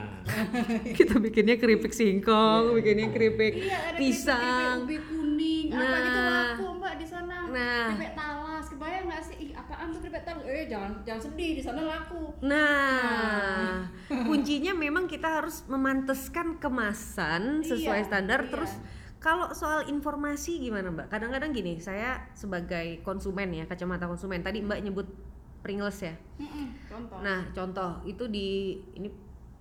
[SPEAKER 1] kita bikinnya keripik singkong, bikinnya keripik
[SPEAKER 2] Iya, ada
[SPEAKER 1] pisang.
[SPEAKER 2] keripik ubi kuning, apa gitu
[SPEAKER 1] Nah.
[SPEAKER 2] laku mbak di sana.
[SPEAKER 1] Nah.
[SPEAKER 2] Keripik talas, kebayang nggak sih? Ih, apaan tuh keripik talas? Eh, jangan jangan sedih di sana laku.
[SPEAKER 1] Nah, kuncinya memang kita harus memanteskan kemasan sesuai
[SPEAKER 2] Iya,
[SPEAKER 1] standar.
[SPEAKER 2] iya.
[SPEAKER 1] Terus kalau soal informasi gimana Mbak? Kadang-kadang gini, saya sebagai konsumen ya, kacamata konsumen. Tadi Mbak nyebut Pringles ya.
[SPEAKER 2] Mm-mm, contoh.
[SPEAKER 1] Nah, contoh itu di ini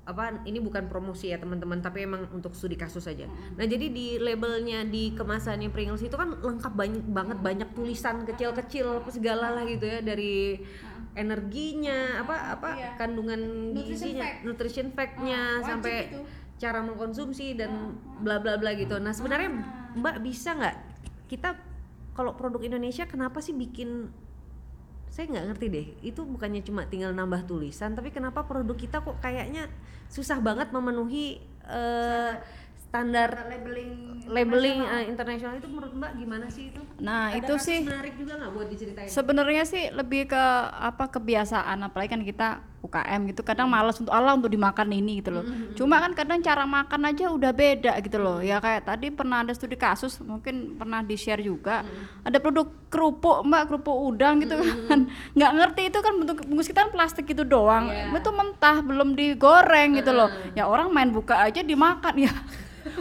[SPEAKER 1] apa ini bukan promosi ya teman-teman tapi emang untuk studi kasus saja. Nah, jadi di labelnya di kemasannya Pringles itu kan lengkap banyak banget banyak tulisan kecil-kecil apa segala lah gitu ya dari energinya apa apa
[SPEAKER 2] Iya.
[SPEAKER 1] kandungan
[SPEAKER 2] Nutrition
[SPEAKER 1] gizinya,
[SPEAKER 2] fact.
[SPEAKER 1] nutrition fact-nya
[SPEAKER 2] Ah, wajib
[SPEAKER 1] sampai
[SPEAKER 2] itu.
[SPEAKER 1] cara mengkonsumsi dan bla bla bla gitu. Nah, sebenarnya Mbak bisa nggak kita kalau produk Indonesia kenapa sih bikin saya nggak ngerti deh itu bukannya cuma tinggal nambah tulisan tapi kenapa produk kita kok kayaknya susah banget memenuhi eh, standar
[SPEAKER 2] labeling
[SPEAKER 1] labeling eh, internasional itu menurut mbak gimana sih itu?
[SPEAKER 2] Nah,
[SPEAKER 1] Ada
[SPEAKER 2] itu sih
[SPEAKER 1] menarik juga nggak buat diceritain?
[SPEAKER 2] sebenarnya sih lebih ke apa kebiasaan apalagi kan kita UKM gitu kadang malas untuk Allah untuk dimakan ini gitu loh. Cuma kan kadang cara makan aja udah beda gitu loh. Ya kayak tadi pernah ada studi kasus mungkin pernah di share juga ada produk kerupuk mbak kerupuk udang gitu kan. Nggak ngerti itu kan bentuk bungkus kita kan plastik gitu doang. Itu mentah belum digoreng gitu loh. Ya orang main buka aja dimakan ya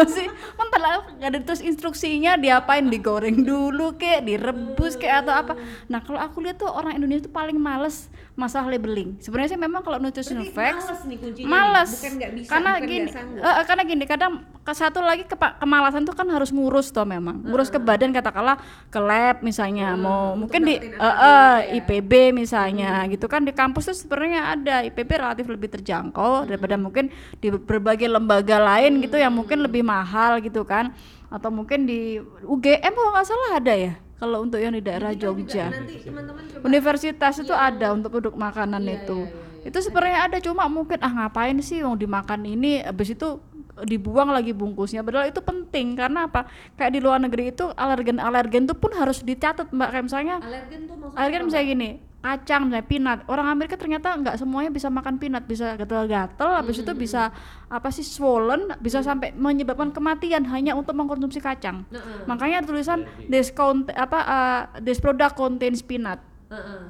[SPEAKER 2] masih mentah lah nggak ada terus instruksinya diapain? Digoreng dulu kek direbus kek atau apa. Nah kalau aku lihat tuh orang Indonesia tuh paling males masalah labeling. Sebenarnya sih memang kalau nutritional facts
[SPEAKER 1] males nih kuncinya
[SPEAKER 2] males.
[SPEAKER 1] Nih, bukan bisa,
[SPEAKER 2] karena
[SPEAKER 1] bukan
[SPEAKER 2] gini eh, karena gini kadang ke satu lagi kepa- kemalasan tuh kan harus ngurus toh memang. Ngurus ke badan katakanlah ke lab misalnya mau mungkin di eh, eh, IPB misalnya gitu kan di kampus tuh sebenarnya ada IPB relatif lebih terjangkau daripada mungkin di berbagai lembaga lain gitu yang mungkin lebih mahal gitu kan? Atau mungkin di UGM kalau nggak salah ada ya? Kalau untuk yang di daerah Jogja.
[SPEAKER 1] nanti coba.
[SPEAKER 2] Universitas itu ada untuk produk makanan itu. itu sebenarnya ada cuma mungkin ah ngapain sih mau dimakan ini? Habis itu dibuang lagi bungkusnya. Padahal itu penting karena apa? Kayak di luar negeri itu alergen alergen itu pun harus dicatat mbak. Kayak misalnya
[SPEAKER 1] alergen tuh maksudnya
[SPEAKER 2] alergen misalnya gini kacang misalnya peanut. Orang Amerika ternyata nggak semuanya bisa makan peanut. Bisa gatel-gatel habis itu bisa apa sih swollen bisa sampai menyebabkan kematian hanya untuk mengkonsumsi kacang.
[SPEAKER 1] Nah,
[SPEAKER 2] makanya ada tulisan this count apa uh, this product contains peanut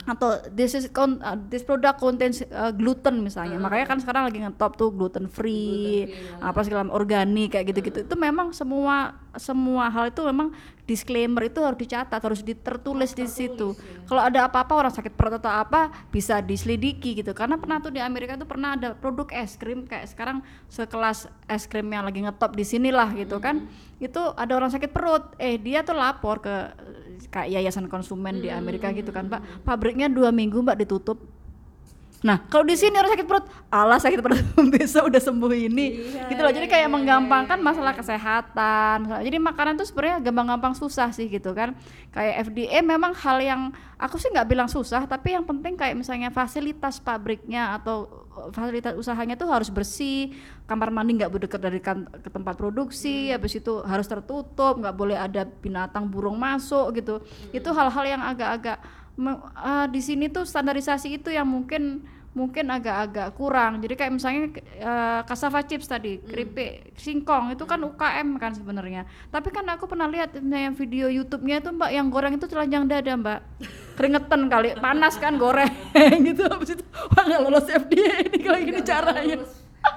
[SPEAKER 2] atau this is con- uh, this product contains uh, gluten misalnya. Makanya kan sekarang lagi ngetop tuh gluten free, apa segala organik kayak gitu-gitu. Itu memang semua semua hal itu memang disclaimer itu harus dicatat harus ditertulis di situ. kalau ada apa-apa orang sakit perut atau apa bisa diselidiki gitu. Karena pernah tuh di Amerika tuh pernah ada produk es krim kayak sekarang sekelas es krim yang lagi ngetop di sinilah gitu kan. Itu ada orang sakit perut. Eh dia tuh lapor ke kayak yayasan konsumen di Amerika gitu kan pak. Pabriknya dua minggu mbak ditutup Nah, kalau di sini orang sakit perut, Allah sakit perut besok udah sembuh ini, gitu loh. Jadi kayak menggampangkan masalah kesehatan. Jadi makanan tuh sebenarnya gampang-gampang susah sih gitu kan. Kayak FDA memang hal yang aku sih nggak bilang susah, tapi yang penting kayak misalnya fasilitas pabriknya atau uh, fasilitas usahanya tuh harus bersih, kamar mandi nggak boleh dekat dari kan- ke tempat produksi, habis itu harus tertutup, nggak boleh ada binatang burung masuk gitu. Itu hal-hal yang agak-agak ah, di sini tuh standarisasi itu yang mungkin mungkin agak-agak kurang. Jadi kayak misalnya eh, cassava chips tadi, keripik singkong itu kan UKM kan sebenarnya. Tapi kan aku pernah lihat yang video YouTube-nya itu Mbak yang goreng itu telanjang dada, Mbak. Keringetan kali, panas kan goreng gitu habis itu wah nggak lolos FDA ini kalau gini caranya.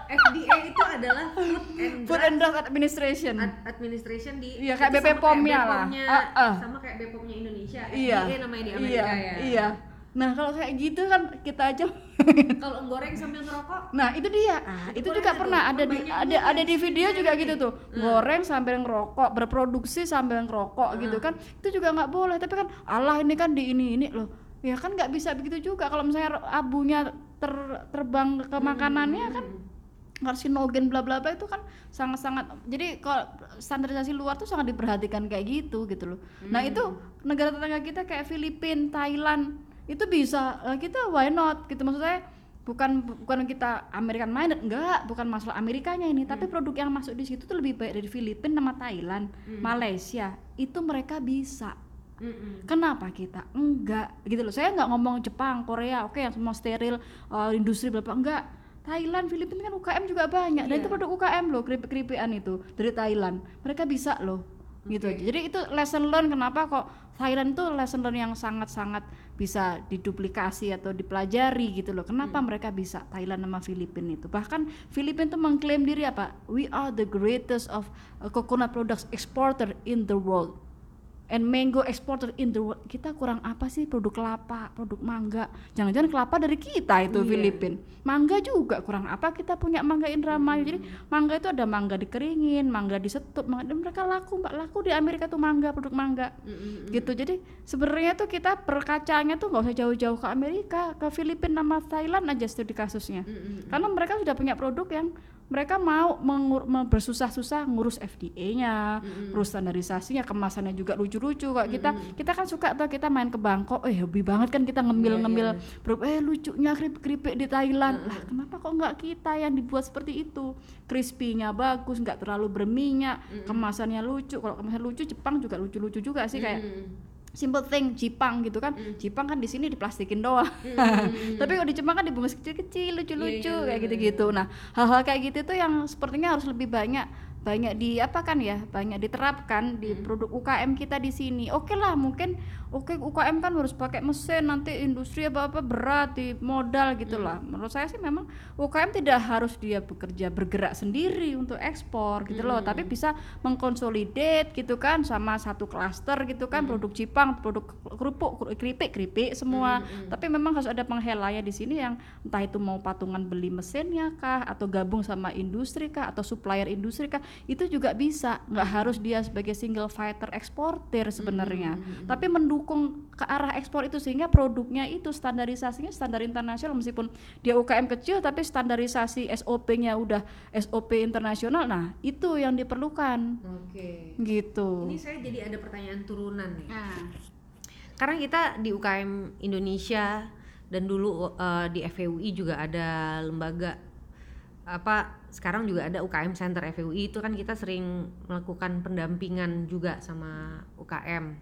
[SPEAKER 1] FDA itu adalah Food and
[SPEAKER 2] Food and Drug Administration.
[SPEAKER 1] Ad- administration di
[SPEAKER 2] Iya, kayak
[SPEAKER 1] itu sama
[SPEAKER 2] BPOM-nya lah. Ah, ah.
[SPEAKER 1] sama kayak BPOM-nya Indonesia
[SPEAKER 2] Iya.
[SPEAKER 1] FDA namanya di Amerika
[SPEAKER 2] iya,
[SPEAKER 1] ya
[SPEAKER 2] Iya. Nah, kalau kayak gitu kan kita aja
[SPEAKER 1] kalau goreng sambil ngerokok
[SPEAKER 2] Nah itu dia, ah, itu juga pernah ada di ada ada di video juga gitu tuh goreng sambil ngerokok, berproduksi sambil ngerokok gitu kan, itu juga nggak boleh. Tapi kan Allah ini kan di ini ini loh, ya kan nggak bisa begitu juga. Kalau misalnya abunya ter, terbang ke makanannya kan karsinogen bla bla bla itu kan sangat sangat jadi kalau standarisasi luar tuh sangat diperhatikan kayak gitu gitu loh. Nah itu negara tetangga kita kayak Filipina, Thailand itu bisa eh, kita why not? Gitu maksud saya bukan bukan kita American minded enggak bukan masalah Amerikanya ini tapi produk yang masuk di situ tuh lebih baik dari Filipina sama Thailand Malaysia itu mereka bisa. Kenapa kita? Enggak gitu loh. Saya nggak ngomong Jepang Korea oke yang semua steril eh, industri berapa enggak Thailand Filipina kan UKM juga banyak. Dan itu produk UKM loh keripik keripikan itu. Dari Thailand. Mereka bisa loh. Gitu. Aja. jadi itu lesson learn kenapa kok Thailand tuh lesson learn yang sangat-sangat bisa diduplikasi atau dipelajari gitu loh. Kenapa mereka bisa Thailand sama Filipina itu? Bahkan Filipina tuh mengklaim diri apa? We are the greatest of uh, coconut products exporter in the world and mango exporter in the world. Kita kurang apa sih? Produk kelapa produk mangga. Jangan-jangan kelapa dari kita itu Filipin. Mangga juga kurang apa? Kita punya mangga Indramayu. Jadi mangga itu ada mangga dikeringin mangga disetup mangga dan mereka laku mbak. Laku di Amerika tuh mangga produk mangga. Gitu. Jadi sebenarnya tuh kita perkacanya tuh nggak usah jauh-jauh ke Amerika ke Filipina sama Thailand aja studi kasusnya. Karena mereka sudah punya produk yang mereka mau mengur- me- bersusah-susah ngurus FDA-nya, ngurus standarisasinya, kemasannya juga lucu-lucu kok. Kita kita kan suka tuh kita main ke Bangkok, eh hobi banget kan kita ngemil-ngemil, produk, eh lucunya keripik-keripik di Thailand. Lah kenapa kok nggak kita yang dibuat seperti itu? Crispy-nya bagus, nggak terlalu berminyak, kemasannya lucu. Kalau kemasan lucu Jepang juga lucu-lucu juga sih kayak simple thing Jipang gitu kan. Jipang kan di sini diplastikin doang. Tapi kalau di Jepang kan dibungkus kecil-kecil lucu-lucu kayak gitu-gitu. Nah hal-hal kayak gitu tuh yang sepertinya harus lebih banyak banyak di apa kan ya banyak diterapkan di produk UKM kita di sini. Oke lah mungkin oke UKM kan harus pakai mesin nanti industri apa apa berat di modal gitu lah. Menurut saya sih memang UKM tidak harus dia bekerja bergerak sendiri untuk ekspor gitu loh tapi bisa mengkonsolidate gitu kan sama satu klaster gitu kan produk Jepang produk kerupuk keripik keripik semua. Tapi memang harus ada penghelaya di sini yang entah itu mau patungan beli mesinnya kah atau gabung sama industri kah atau supplier industri kah itu juga bisa. Nggak harus dia sebagai single fighter eksportir sebenarnya. Tapi mendukung ke arah ekspor itu sehingga produknya itu standarisasinya standar internasional meskipun dia UKM kecil tapi standarisasi SOP-nya udah SOP internasional nah itu yang diperlukan.
[SPEAKER 1] Oke.
[SPEAKER 2] Gitu.
[SPEAKER 1] Ini saya jadi ada pertanyaan turunan nih.
[SPEAKER 2] Nah
[SPEAKER 1] karena kita di UKM Indonesia dan dulu eh, di FEUI juga ada lembaga apa sekarang juga ada UKM Center FEUI itu kan kita sering melakukan pendampingan juga sama UKM.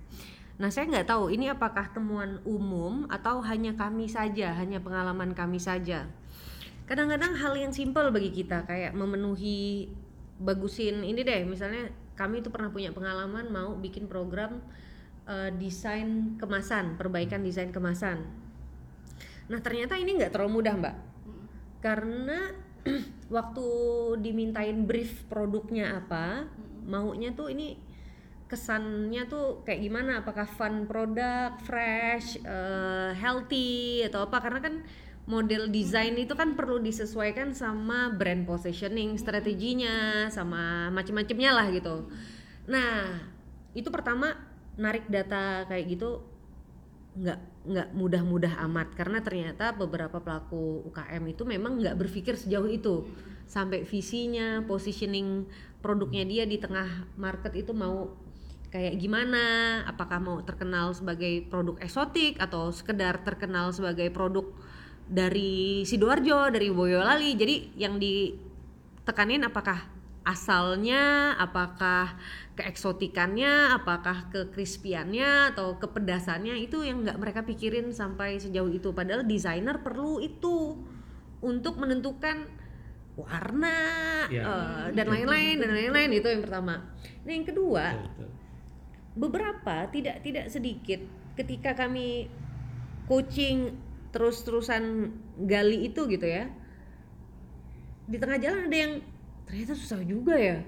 [SPEAKER 1] Nah saya nggak tahu ini apakah temuan umum atau hanya kami saja, hanya pengalaman kami saja. Kadang-kadang hal yang simpel bagi kita kayak memenuhi bagusin ini deh, misalnya kami itu pernah punya pengalaman mau bikin program eh, desain kemasan, perbaikan desain kemasan. Nah ternyata ini nggak terlalu mudah mbak, karena waktu dimintain brief produknya apa, maunya tuh ini kesannya tuh kayak gimana? Apakah fun produk, fresh, eh, healthy atau apa? Karena kan model desain itu kan perlu disesuaikan sama brand positioning, strateginya, sama macem-macemnya lah gitu. Nah itu pertama narik data kayak gitu nggak nggak mudah-mudah amat karena ternyata beberapa pelaku UKM itu memang nggak berpikir sejauh itu sampai visinya positioning produknya dia di tengah market itu mau kayak gimana? Apakah mau terkenal sebagai produk eksotik atau sekedar terkenal sebagai produk dari sidoarjo dari boyolali? Jadi yang ditekanin apakah asalnya apakah keeksotikannya apakah kekrispiannya atau kepedasannya? Itu yang nggak mereka pikirin sampai sejauh itu. Padahal desainer perlu itu untuk menentukan warna
[SPEAKER 3] Ya.
[SPEAKER 1] eh, dan lain-lain dan lain-lain. Itu yang pertama. Nah yang kedua
[SPEAKER 3] Betul, betul.
[SPEAKER 1] Beberapa tidak tidak sedikit ketika kami coaching terus-terusan gali itu gitu ya di tengah jalan ada yang ternyata susah juga ya.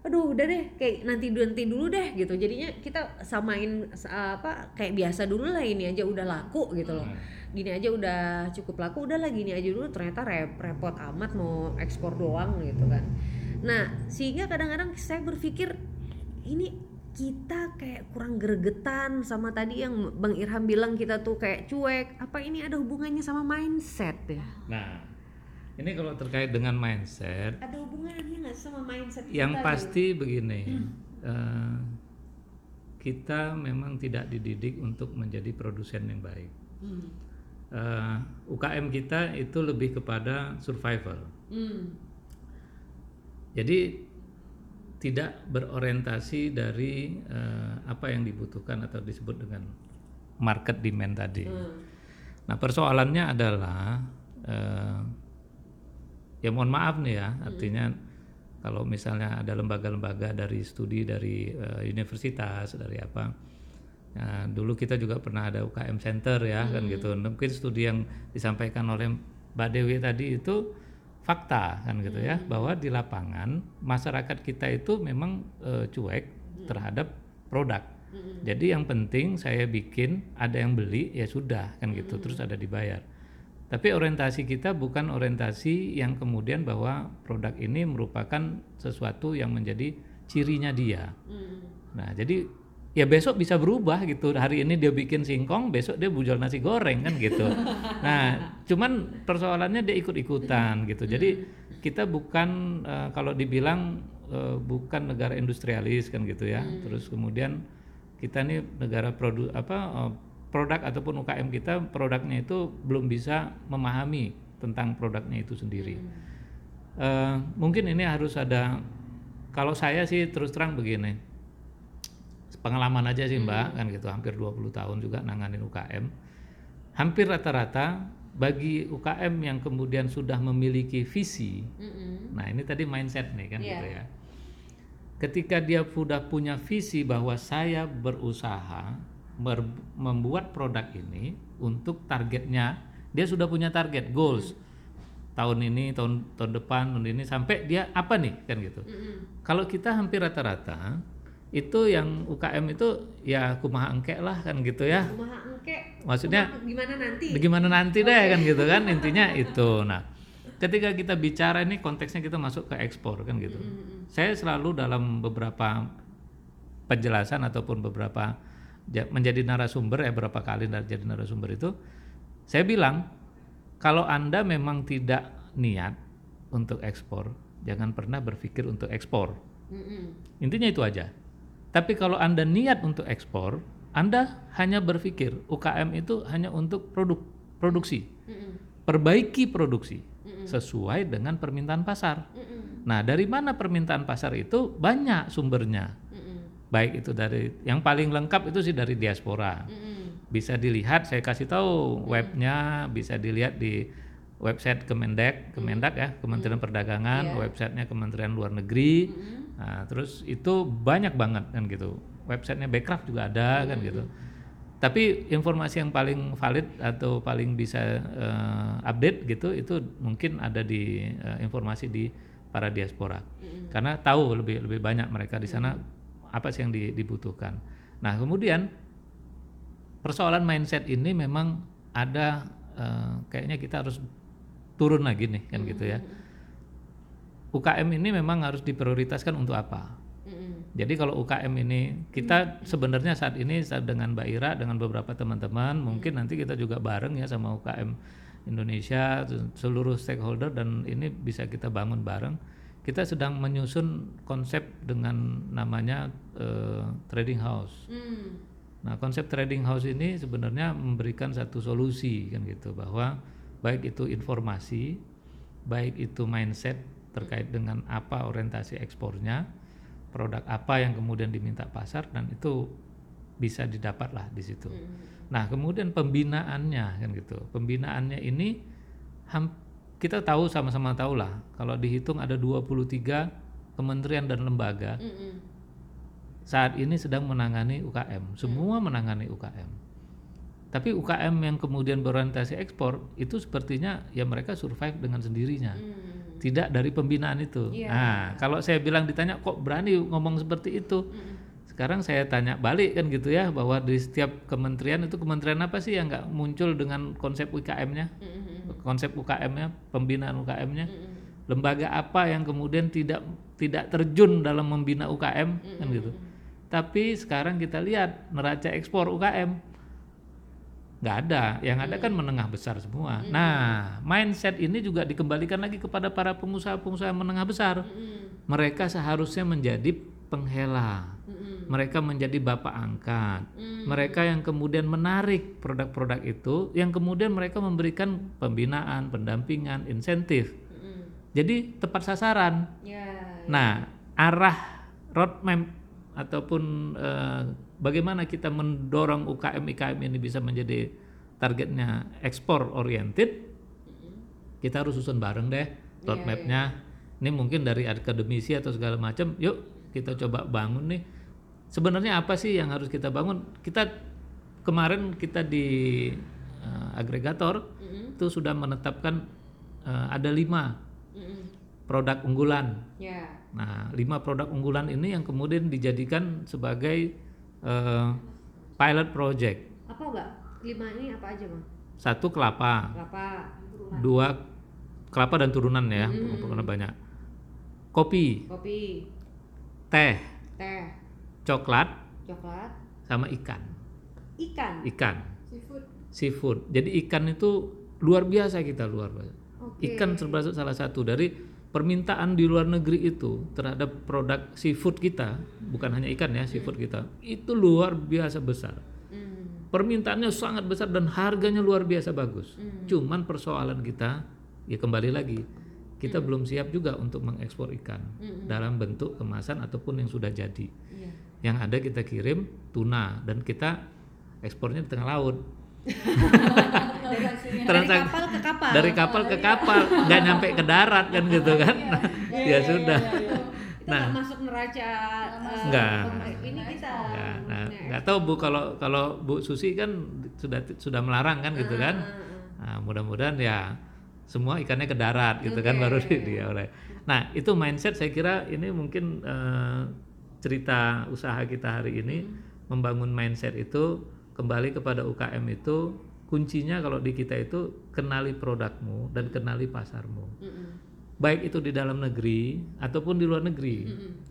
[SPEAKER 1] Aduh udah deh kayak nanti nanti dulu deh gitu. Jadinya kita samain sa- apa kayak biasa dulu lah ini aja udah laku gitu loh. Gini aja udah cukup laku udah lah gini aja dulu ternyata rep- repot amat mau ekspor doang gitu kan. Nah sehingga kadang-kadang saya berpikir ini kita kayak kurang gregetan sama tadi yang Bang Irham bilang kita tuh kayak cuek apa ini ada hubungannya sama mindset ya
[SPEAKER 3] Nah, ini kalau terkait dengan mindset,
[SPEAKER 1] ada hubungannya nggak sama mindset
[SPEAKER 3] yang
[SPEAKER 1] kita
[SPEAKER 3] pasti begini, eh, kita memang tidak dididik untuk menjadi produsen yang baik.
[SPEAKER 1] Hmm.
[SPEAKER 3] Eh, UKM kita itu lebih kepada survival.
[SPEAKER 1] Hmm.
[SPEAKER 3] Jadi tidak berorientasi dari eh, apa yang dibutuhkan atau disebut dengan market demand tadi. Nah persoalannya adalah eh, ya mohon maaf nih ya, artinya kalau misalnya ada lembaga-lembaga dari studi dari eh, universitas dari apa, ya, dulu kita juga pernah ada UKM Center ya kan gitu. Mungkin studi yang disampaikan oleh Mbak Dewi tadi itu fakta kan gitu ya bahwa di lapangan masyarakat kita itu memang eh, cuek terhadap produk. Jadi yang penting saya bikin ada yang beli ya sudah kan gitu terus ada dibayar. Tapi orientasi kita bukan orientasi yang kemudian bahwa produk ini merupakan sesuatu yang menjadi cirinya dia. Nah, jadi ya besok bisa berubah gitu. Hari ini dia bikin singkong, besok dia jual nasi goreng kan gitu. Nah, cuman persoalannya dia ikut-ikutan gitu. Jadi kita bukan eh, kalau dibilang eh, bukan negara industrialis kan gitu ya. Terus kemudian kita nih negara produk apa eh, produk ataupun UKM kita produknya itu belum bisa memahami tentang produknya itu sendiri. Eh, mungkin ini harus ada kalau saya sih terus terang begini pengalaman aja sih mbak kan gitu. Hampir 20 tahun juga nanganin UKM hampir rata-rata bagi UKM yang kemudian sudah memiliki visi nah ini tadi mindset nih kan
[SPEAKER 1] Iya.
[SPEAKER 3] gitu ya. Ketika dia sudah punya visi bahwa saya berusaha ber- membuat produk ini untuk targetnya dia sudah punya target goals. Tahun ini tahun tahun depan tahun ini sampai dia apa nih kan gitu. Kalau kita hampir rata-rata itu yang UKM itu ya kumaha engke lah kan gitu ya
[SPEAKER 1] Kumaha engke
[SPEAKER 3] Maksudnya-
[SPEAKER 1] kumaha gimana nanti
[SPEAKER 3] Bagaimana nanti deh kan gitu kan intinya itu. Nah, ketika kita bicara ini konteksnya kita masuk ke ekspor kan gitu. Saya selalu dalam beberapa penjelasan ataupun beberapa ja- menjadi narasumber ya beberapa kali nar- jadi narasumber itu saya bilang kalau Anda memang tidak niat untuk ekspor, jangan pernah berpikir untuk ekspor.
[SPEAKER 1] Mm-mm.
[SPEAKER 3] Intinya itu aja. Tapi kalau Anda niat untuk ekspor, Anda hanya berpikir UKM itu hanya untuk produk, produksi.
[SPEAKER 1] Mm-mm.
[SPEAKER 3] Perbaiki produksi sesuai dengan permintaan pasar.
[SPEAKER 1] Mm-mm.
[SPEAKER 3] Nah, dari mana permintaan pasar itu? Banyak sumbernya.
[SPEAKER 1] Mm-mm.
[SPEAKER 3] Baik itu dari yang paling lengkap itu sih dari diaspora.
[SPEAKER 1] Mm-mm.
[SPEAKER 3] Bisa dilihat, saya kasih tahu webnya, bisa dilihat di website Kemendek, Kemendak ya, Kementerian Perdagangan,
[SPEAKER 1] Iya.
[SPEAKER 3] websitenya Kementerian Luar Negeri.
[SPEAKER 1] Mm-mm.
[SPEAKER 3] Nah, terus itu banyak banget kan gitu websitenya Backcraft juga ada kan gitu. Tapi informasi yang paling valid atau paling bisa eh, update gitu itu mungkin ada di eh, informasi di para diaspora. Karena tahu lebih lebih banyak mereka di sana apa sih yang di- dibutuhkan. Nah, kemudian persoalan mindset ini memang ada eh, kayaknya kita harus turun lagi nih kan gitu ya. UKM ini memang harus diprioritaskan untuk apa? Jadi kalau UKM ini kita sebenarnya saat ini saat dengan Mbak Ira dengan beberapa teman-teman mungkin nanti kita juga bareng ya sama UKM Indonesia seluruh stakeholder dan ini bisa kita bangun bareng. Kita sedang menyusun konsep dengan namanya eh, trading house. Nah, konsep trading house ini sebenarnya memberikan satu solusi kan gitu bahwa baik itu informasi, baik itu mindset terkait dengan apa orientasi ekspornya, produk apa yang kemudian diminta pasar dan itu bisa didapat lah di situ. Nah, kemudian pembinaannya kan gitu. Pembinaannya ini kita tahu sama-sama tahu lah kalau dihitung ada 23 kementerian dan lembaga saat ini sedang menangani UKM, semua menangani UKM. Tapi UKM yang kemudian berorientasi ekspor itu sepertinya ya mereka survive dengan sendirinya, tidak dari pembinaan itu. Nah, kalau saya bilang ditanya kok berani ngomong seperti itu, sekarang saya tanya balik kan gitu ya bahwa di setiap kementerian itu kementerian apa sih yang nggak muncul dengan konsep UKM-nya, konsep UKM-nya, pembinaan UKM-nya, lembaga apa yang kemudian tidak tidak terjun dalam membina UKM kan gitu. Tapi sekarang kita lihat neraca ekspor UKM nggak ada, yang ada kan menengah besar semua. Nah, mindset ini juga dikembalikan lagi kepada para pengusaha-pengusaha menengah besar. Mereka seharusnya menjadi penghela, mereka menjadi bapak angkat, mereka yang kemudian menarik produk-produk itu, yang kemudian mereka memberikan pembinaan, pendampingan, insentif. Jadi tepat sasaran. Nah, arah roadmap ataupun eh, bagaimana kita mendorong UKM IKM ini bisa menjadi targetnya ekspor oriented, kita harus susun bareng deh roadmapnya. Ini mungkin dari akademisi atau segala macam. Yuk kita coba bangun nih. Sebenarnya apa sih yang harus kita bangun? Kita kemarin kita di eh, agregator itu sudah menetapkan eh, ada lima produk unggulan.
[SPEAKER 1] Ya.
[SPEAKER 3] Nah, lima produk unggulan ini yang kemudian dijadikan sebagai eh, pilot project.
[SPEAKER 1] Apa mbak? Lima ini apa aja bang?
[SPEAKER 3] Satu kelapa,
[SPEAKER 1] Kelapa,
[SPEAKER 3] dua kelapa dan turunan ya, karena banyak. Kopi,
[SPEAKER 1] kopi,
[SPEAKER 3] teh,
[SPEAKER 1] teh,
[SPEAKER 3] coklat,
[SPEAKER 1] coklat,
[SPEAKER 3] sama ikan.
[SPEAKER 1] ikan.
[SPEAKER 3] Ikan. Seafood. Jadi ikan itu luar biasa kita luar biasa. Ikan termasuk salah satu dari permintaan di luar negeri itu terhadap produk seafood kita, bukan hanya ikan ya, seafood kita, itu luar biasa besar.
[SPEAKER 1] Hmm.
[SPEAKER 3] Permintaannya sangat besar dan harganya luar biasa bagus. Cuman persoalan kita ya kembali lagi kita belum siap juga untuk mengekspor ikan dalam bentuk kemasan ataupun yang sudah jadi.
[SPEAKER 1] Iya.
[SPEAKER 3] Yang ada kita kirim tuna dan kita ekspornya di tengah laut.
[SPEAKER 1] Dari kapal ke kapal.
[SPEAKER 3] dari kapal ke kapal. Nggak nyampe ke darat kan gitu kan? ya sudah.
[SPEAKER 1] Kita nggak masuk neraca. eh,
[SPEAKER 3] Nggak.
[SPEAKER 1] pem- Ini kita.
[SPEAKER 3] Ya, nah nggak tahu bu kalau kalau bu Susi kan sudah sudah melarang kan gitu kan? nah, mudah-mudahan ya semua ikannya ke darat gitu kan baru di dia oleh. Nah itu mindset saya kira ini mungkin eh, cerita usaha kita hari ini membangun mindset itu kembali kepada UKM itu kuncinya kalau di kita itu kenali produkmu dan kenali pasarmu baik itu di dalam negeri ataupun di luar negeri.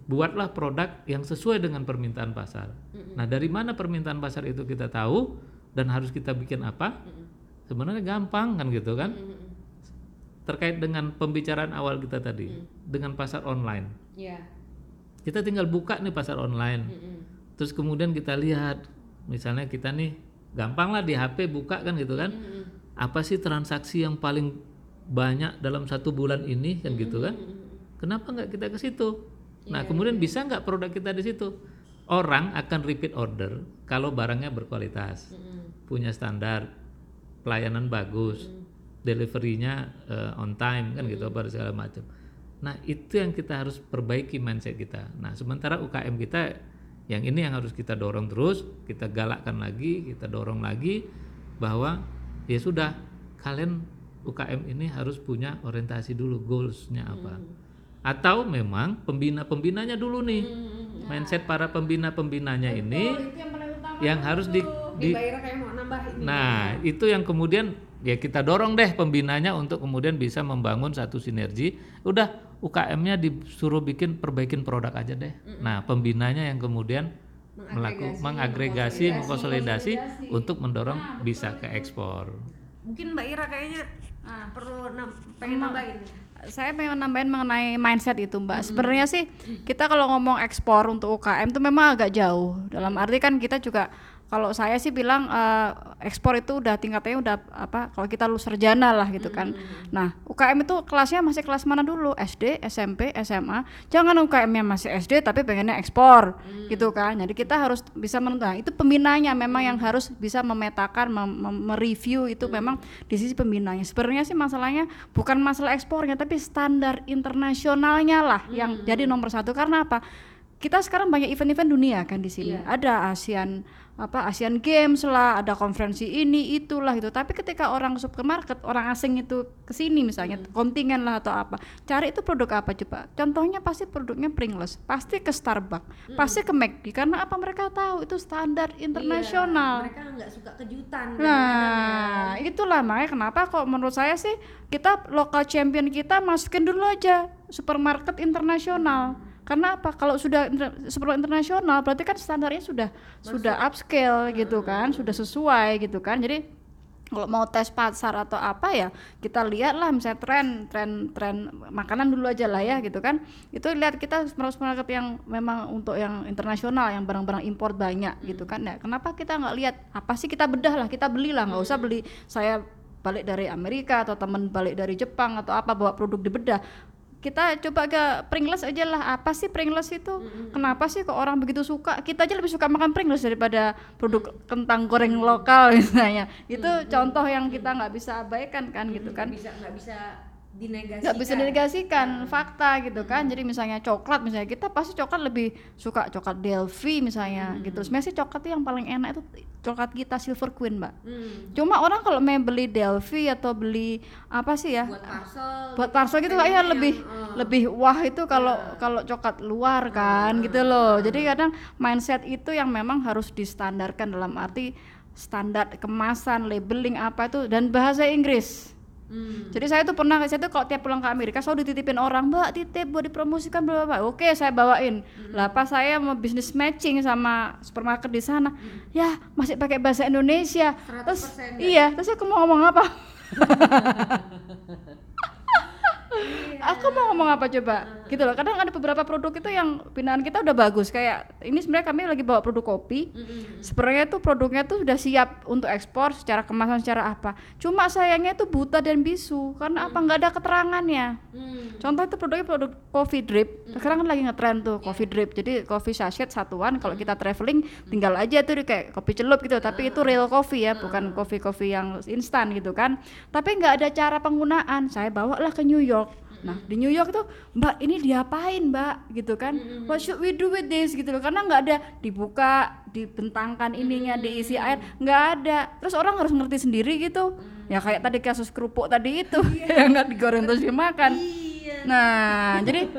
[SPEAKER 3] Buatlah produk yang sesuai dengan permintaan pasar. Nah, dari mana permintaan pasar itu kita tahu dan harus kita bikin apa? Sebenarnya gampang kan gitu kan? Terkait dengan pembicaraan awal kita tadi dengan pasar online.
[SPEAKER 1] Ya.
[SPEAKER 3] Kita tinggal buka nih pasar online. Terus kemudian kita lihat misalnya kita nih gampang lah di HP buka kan gitu kan. Apa sih transaksi yang paling banyak dalam satu bulan ini kan gitu kan? Kenapa nggak kita ke situ? Nah kemudian bisa nggak produk kita di situ? Orang akan repeat order kalau barangnya berkualitas, punya standar, pelayanan bagus, deliverynya eh, on time kan gitu apa segala macam. Nah itu yang kita harus perbaiki mindset kita. Nah sementara UKM kita yang ini yang harus kita dorong terus kita galakkan lagi kita dorong lagi bahwa ya sudah kalian UKM ini harus punya orientasi dulu goalsnya apa. Atau memang pembina pembinanya dulu nih. Mindset para pembina pembinanya ini yang harus di, di
[SPEAKER 1] Mbak kayak mau nambah ini.
[SPEAKER 3] Nah, itu yang kemudian ya kita dorong deh pembinanya untuk kemudian bisa membangun satu sinergi. Udah UKM-nya disuruh bikin perbaikin produk aja deh. Nah, pembinanya yang kemudian melakukan mengagregasi, mengkonsolidasi untuk mendorong bisa ke ekspor.
[SPEAKER 1] Mungkin Mbak Ira kayaknya perlu nam- pengen nambahin.
[SPEAKER 2] saya pengen nambahin mengenai mindset itu mbak. Sebenarnya sih kita kalau ngomong ekspor untuk UKM itu memang agak jauh. Dalam arti kan kita juga kalau saya sih bilang eh, ekspor itu udah tingkatnya udah apa kalau kita lulus sarjana lah gitu kan. Nah UKM itu kelasnya masih kelas mana dulu? SD SMP SMA jangan UKM-nya masih SD tapi pengennya ekspor gitu kan. Jadi kita harus bisa menentukan itu pembinanya memang yang harus bisa memetakan mem- mereview itu memang di sisi pembinanya. Sebenarnya sih masalahnya bukan masalah ekspornya tapi standar internasionalnya lah yang jadi nomor satu. Karena apa? Kita sekarang banyak event-event dunia kan di sini. Ada ASEAN apa ASEAN Games lah ada konferensi ini itulah gitu. Tapi ketika orang supermarket orang asing itu ke sini misalnya kontingen lah atau apa cari itu produk apa coba? Contohnya pasti produknya Pringles pasti ke Starbucks pasti ke McD karena apa mereka tahu? Itu standar internasional.
[SPEAKER 1] Mereka nggak suka kejutan.
[SPEAKER 2] Nah, itulah makanya kenapa kok menurut saya sih kita lokal champion kita masukin dulu aja supermarket internasional. Karena apa? Kalau sudah supermarket internasional berarti kan standarnya sudah sudah upscale gitu kan, sudah sesuai gitu kan. Jadi kalau mau tes pasar atau apa ya kita lihat lah misalnya tren tren tren makanan dulu aja lah ya gitu kan. Itu lihat kita supermarket yang memang untuk yang internasional yang barang-barang impor banyak gitu kan. Ya kenapa kita nggak lihat? Apa sih kita bedah lah kita belilah. Nggak usah beli saya balik dari Amerika atau teman balik dari Jepang atau apa bawa produk di bedah kita coba ke Pringles aja lah apa sih Pringles itu? Kenapa sih kok orang begitu suka? Kita aja lebih suka makan Pringles daripada produk kentang goreng lokal misalnya. Itu contoh yang kita nggak bisa abaikan kan gitu kan?
[SPEAKER 1] Bisa nggak bisa dinegasikan.
[SPEAKER 2] nggak bisa dinegasikan fakta gitu kan. Jadi misalnya coklat misalnya kita pasti coklat lebih suka coklat Delphi misalnya gitu. Sebenarnya sih coklat tuh yang paling enak itu coklat kita Silver Queen mbak.
[SPEAKER 1] Hmm.
[SPEAKER 2] cuma orang kalau mau beli Delphi atau beli apa sih ya?
[SPEAKER 1] Buat parcel.
[SPEAKER 2] buat parcel gitu kayaknya lebih lebih wah itu kalau kalau coklat luar kan gitu loh. Jadi kadang mindset itu yang memang harus distandarkan dalam arti standar kemasan labeling apa itu dan bahasa Inggris
[SPEAKER 1] Hmm.
[SPEAKER 2] jadi saya tuh pernah saya tuh kalau tiap pulang ke Amerika selalu dititipin orang mbak titip buat dipromosikan bla bla bla. oke saya bawain. Lah pas saya mau bisnis matching sama supermarket di sana ya masih pakai bahasa Indonesia. Terus
[SPEAKER 1] 100%
[SPEAKER 2] iya terus aku mau ngomong apa aku mau ngomong apa coba? Gitu loh. Kadang ada beberapa produk itu yang binaan kita udah bagus. Kayak ini sebenarnya kami lagi bawa produk kopi. Sebenarnya tuh produknya tuh sudah siap untuk ekspor secara kemasan secara apa. Cuma sayangnya itu buta dan bisu. Karena apa? Nggak ada keterangannya.
[SPEAKER 1] Hmm.
[SPEAKER 2] contoh itu produknya produk coffee drip. Sekarang kan lagi ngetren tuh coffee drip. Jadi coffee sachet satuan. Kalau kita traveling tinggal aja tuh di kayak kopi celup gitu. Tapi itu real coffee ya bukan coffee coffee yang instan gitu kan. Tapi nggak ada cara penggunaan. Saya bawalah ke New York Nah di New York tuh Mbak ini diapain Mbak gitu kan? What should we do with this gitu loh? Karena nggak ada dibuka, dibentangkan ininya, diisi air, nggak ada. Terus orang harus ngerti sendiri gitu. Ya kayak tadi kasus kerupuk tadi itu yang nggak digoreng terus dimakan. Nah jadi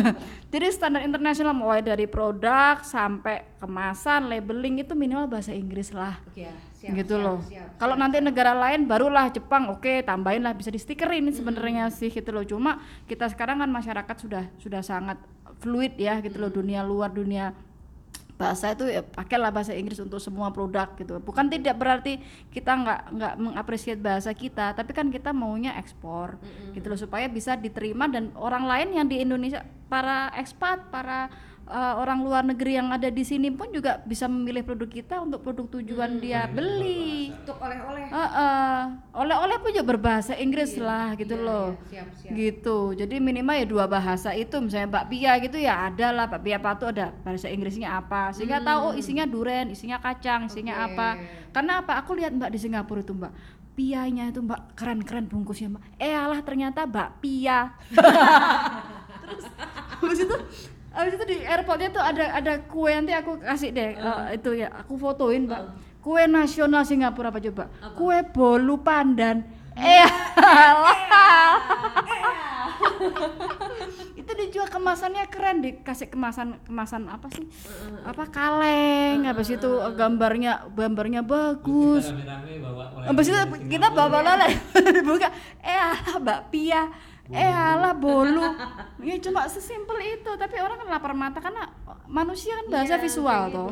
[SPEAKER 2] jadi standar internasional mulai dari produk sampai kemasan, labeling itu minimal bahasa Inggris lah
[SPEAKER 1] ya, siap,
[SPEAKER 2] gitu
[SPEAKER 1] siap,
[SPEAKER 2] loh.
[SPEAKER 1] siap.
[SPEAKER 2] Kalau nanti negara lain barulah Jepang, oke tambahin lah bisa di stikerin ini sebenarnya sih gitu loh. Cuma kita sekarang kan masyarakat sudah sudah sangat fluid ya gitu loh dunia luar dunia bahasa itu ya pakailah bahasa Inggris untuk semua produk gitu. Bukan tidak berarti kita nggak nggak mengapresiasi bahasa kita, tapi kan kita maunya ekspor gitu loh supaya bisa diterima dan orang lain yang di Indonesia para ekspat, para uh, orang luar negeri yang ada di sini pun juga bisa memilih produk kita untuk produk tujuan dia beli.
[SPEAKER 1] Untuk oleh-oleh.
[SPEAKER 2] Heeh. Oleh-oleh pun juga berbahasa Inggris lah gitu loh.
[SPEAKER 1] Siap, siap.
[SPEAKER 2] Gitu. Jadi minimal ya dua bahasa itu misalnya bakpia gitu ya ada lah bakpia patu ada bahasa Inggrisnya apa sehingga tahu oh isinya duren, isinya kacang, isinya apa. Karena apa? Aku lihat Mbak di Singapura itu Mbak pianya itu Mbak keren-keren bungkusnya Mbak. Eh alah ternyata bakpia. Terus habis itu Abis itu di airportnya tuh ada ada kue nanti aku kasih deh eh, itu ya aku fotoin mbak kue nasional Singapura apa coba. Kue bolu pandan. Eh itu dijual kemasannya keren dikasih kemasan kemasan apa sih? Apa kaleng habis itu eh, gambarnya gambarnya bagus. Habis itu kita bawa lala buka eh alah bakpia eh alah bolu. Ya cuma sesimpel itu. Tapi orang kan lapar mata karena manusia kan bahasa visual toh.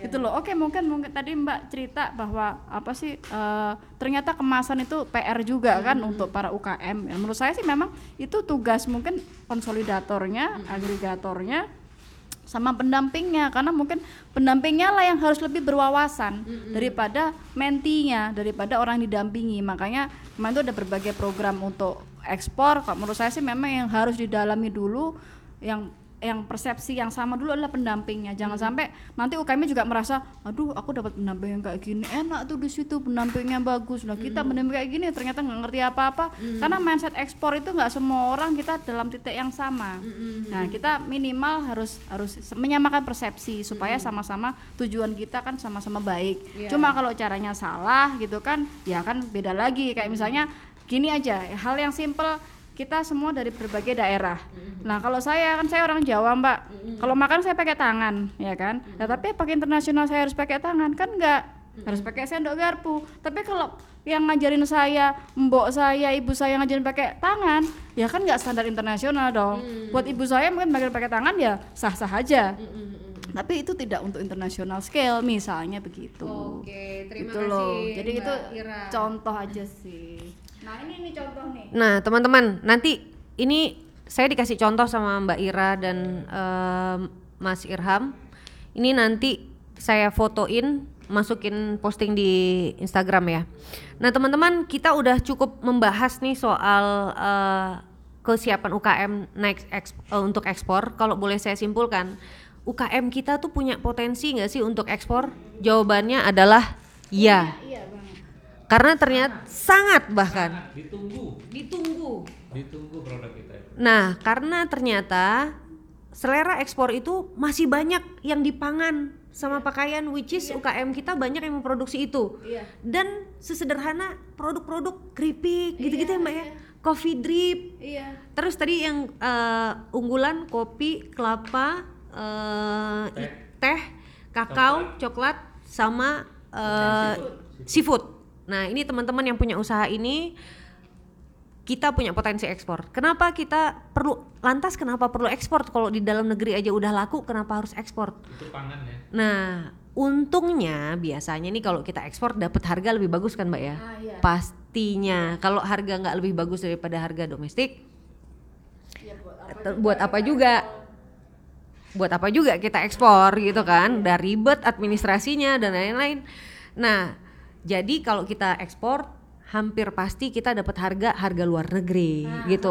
[SPEAKER 2] gitu. Loh. Oke mungkin mungkin tadi mbak cerita bahwa apa sih eh, ternyata kemasan itu PR juga kan untuk para UKM ya, menurut saya sih memang itu tugas mungkin konsolidatornya agregatornya sama pendampingnya. Karena mungkin pendampingnya lah yang harus lebih berwawasan daripada mentinya daripada orang didampingi. Makanya kemarin itu ada berbagai program untuk ekspor kalau menurut saya sih memang yang harus didalami dulu yang yang persepsi yang sama dulu adalah pendampingnya. Jangan sampai nanti UKM juga merasa aduh aku dapat pendamping yang kayak gini enak tuh di situ pendampingnya bagus. Nah kita pendamping kayak gini ternyata nggak ngerti apa-apa. Karena mindset ekspor itu nggak semua orang kita dalam titik yang sama. Nah kita minimal harus harus menyamakan persepsi supaya sama-sama tujuan kita kan sama-sama baik. Cuma kalau caranya salah gitu kan ya kan beda lagi. Kayak misalnya gini aja hal yang simple kita semua dari berbagai daerah. Nah kalau saya kan saya orang Jawa mbak, kalau makan saya pakai tangan, ya kan. Nah tapi pakai internasional saya harus pakai tangan kan enggak, harus pakai sendok garpu. Tapi kalau yang ngajarin saya, mbok saya, ibu saya ngajarin pakai tangan, ya kan nggak standar internasional dong. Buat ibu saya mungkin pakai pakai tangan ya sah-sah aja. Tapi itu tidak untuk internasional scale misalnya begitu.
[SPEAKER 1] Oke, terima
[SPEAKER 2] Gitu
[SPEAKER 1] kasih.
[SPEAKER 2] loh. Jadi
[SPEAKER 1] Mbak
[SPEAKER 2] itu
[SPEAKER 1] Ira.
[SPEAKER 2] contoh aja sih. Nah ini nih contoh nih.
[SPEAKER 1] Nah, teman-teman, nanti ini saya dikasih contoh sama Mbak Ira dan em, Mas Irham. Ini nanti saya fotoin, masukin posting di Instagram ya. Nah, teman-teman, kita udah cukup membahas nih soal eh, kesiapan UKM naik eks- eh, untuk ekspor. Kalau boleh saya simpulkan, UKM kita tuh punya potensi nggak sih untuk ekspor? Jawabannya adalah ya.
[SPEAKER 2] Iya banget.
[SPEAKER 1] Karena ternyata sangat bahkan
[SPEAKER 3] ditunggu
[SPEAKER 1] ditunggu.
[SPEAKER 3] ditunggu produk kita itu
[SPEAKER 1] Nah, karena ternyata selera ekspor itu masih banyak yang dipangan sama pakaian which is UKM kita banyak yang memproduksi itu.
[SPEAKER 2] Iya.
[SPEAKER 1] Dan sesederhana produk-produk keripik gitu-gitu ya Mbak ya. Coffee drip.
[SPEAKER 2] Iya.
[SPEAKER 1] Terus tadi yang eh, unggulan kopi, kelapa, eh, i- teh, kakao, coklat, sama eh, seafood. Nah, ini teman-teman yang punya usaha ini kita punya potensi ekspor. Kenapa kita perlu lantas kenapa perlu ekspor kalau di dalam negeri aja udah laku kenapa harus ekspor?
[SPEAKER 3] itu pangan ya
[SPEAKER 1] Nah, untungnya biasanya nih kalau kita ekspor dapat harga lebih bagus kan, Mbak ya?
[SPEAKER 2] Ah, iya.
[SPEAKER 1] Pastinya. Kalau harga nggak lebih bagus daripada harga domestik,
[SPEAKER 2] Ya, buat apa
[SPEAKER 1] buat apa juga buat apa juga kita ekspor gitu kan udah ribet administrasinya dan lain-lain nah jadi kalau kita ekspor hampir pasti kita dapat harga harga luar negeri gitu.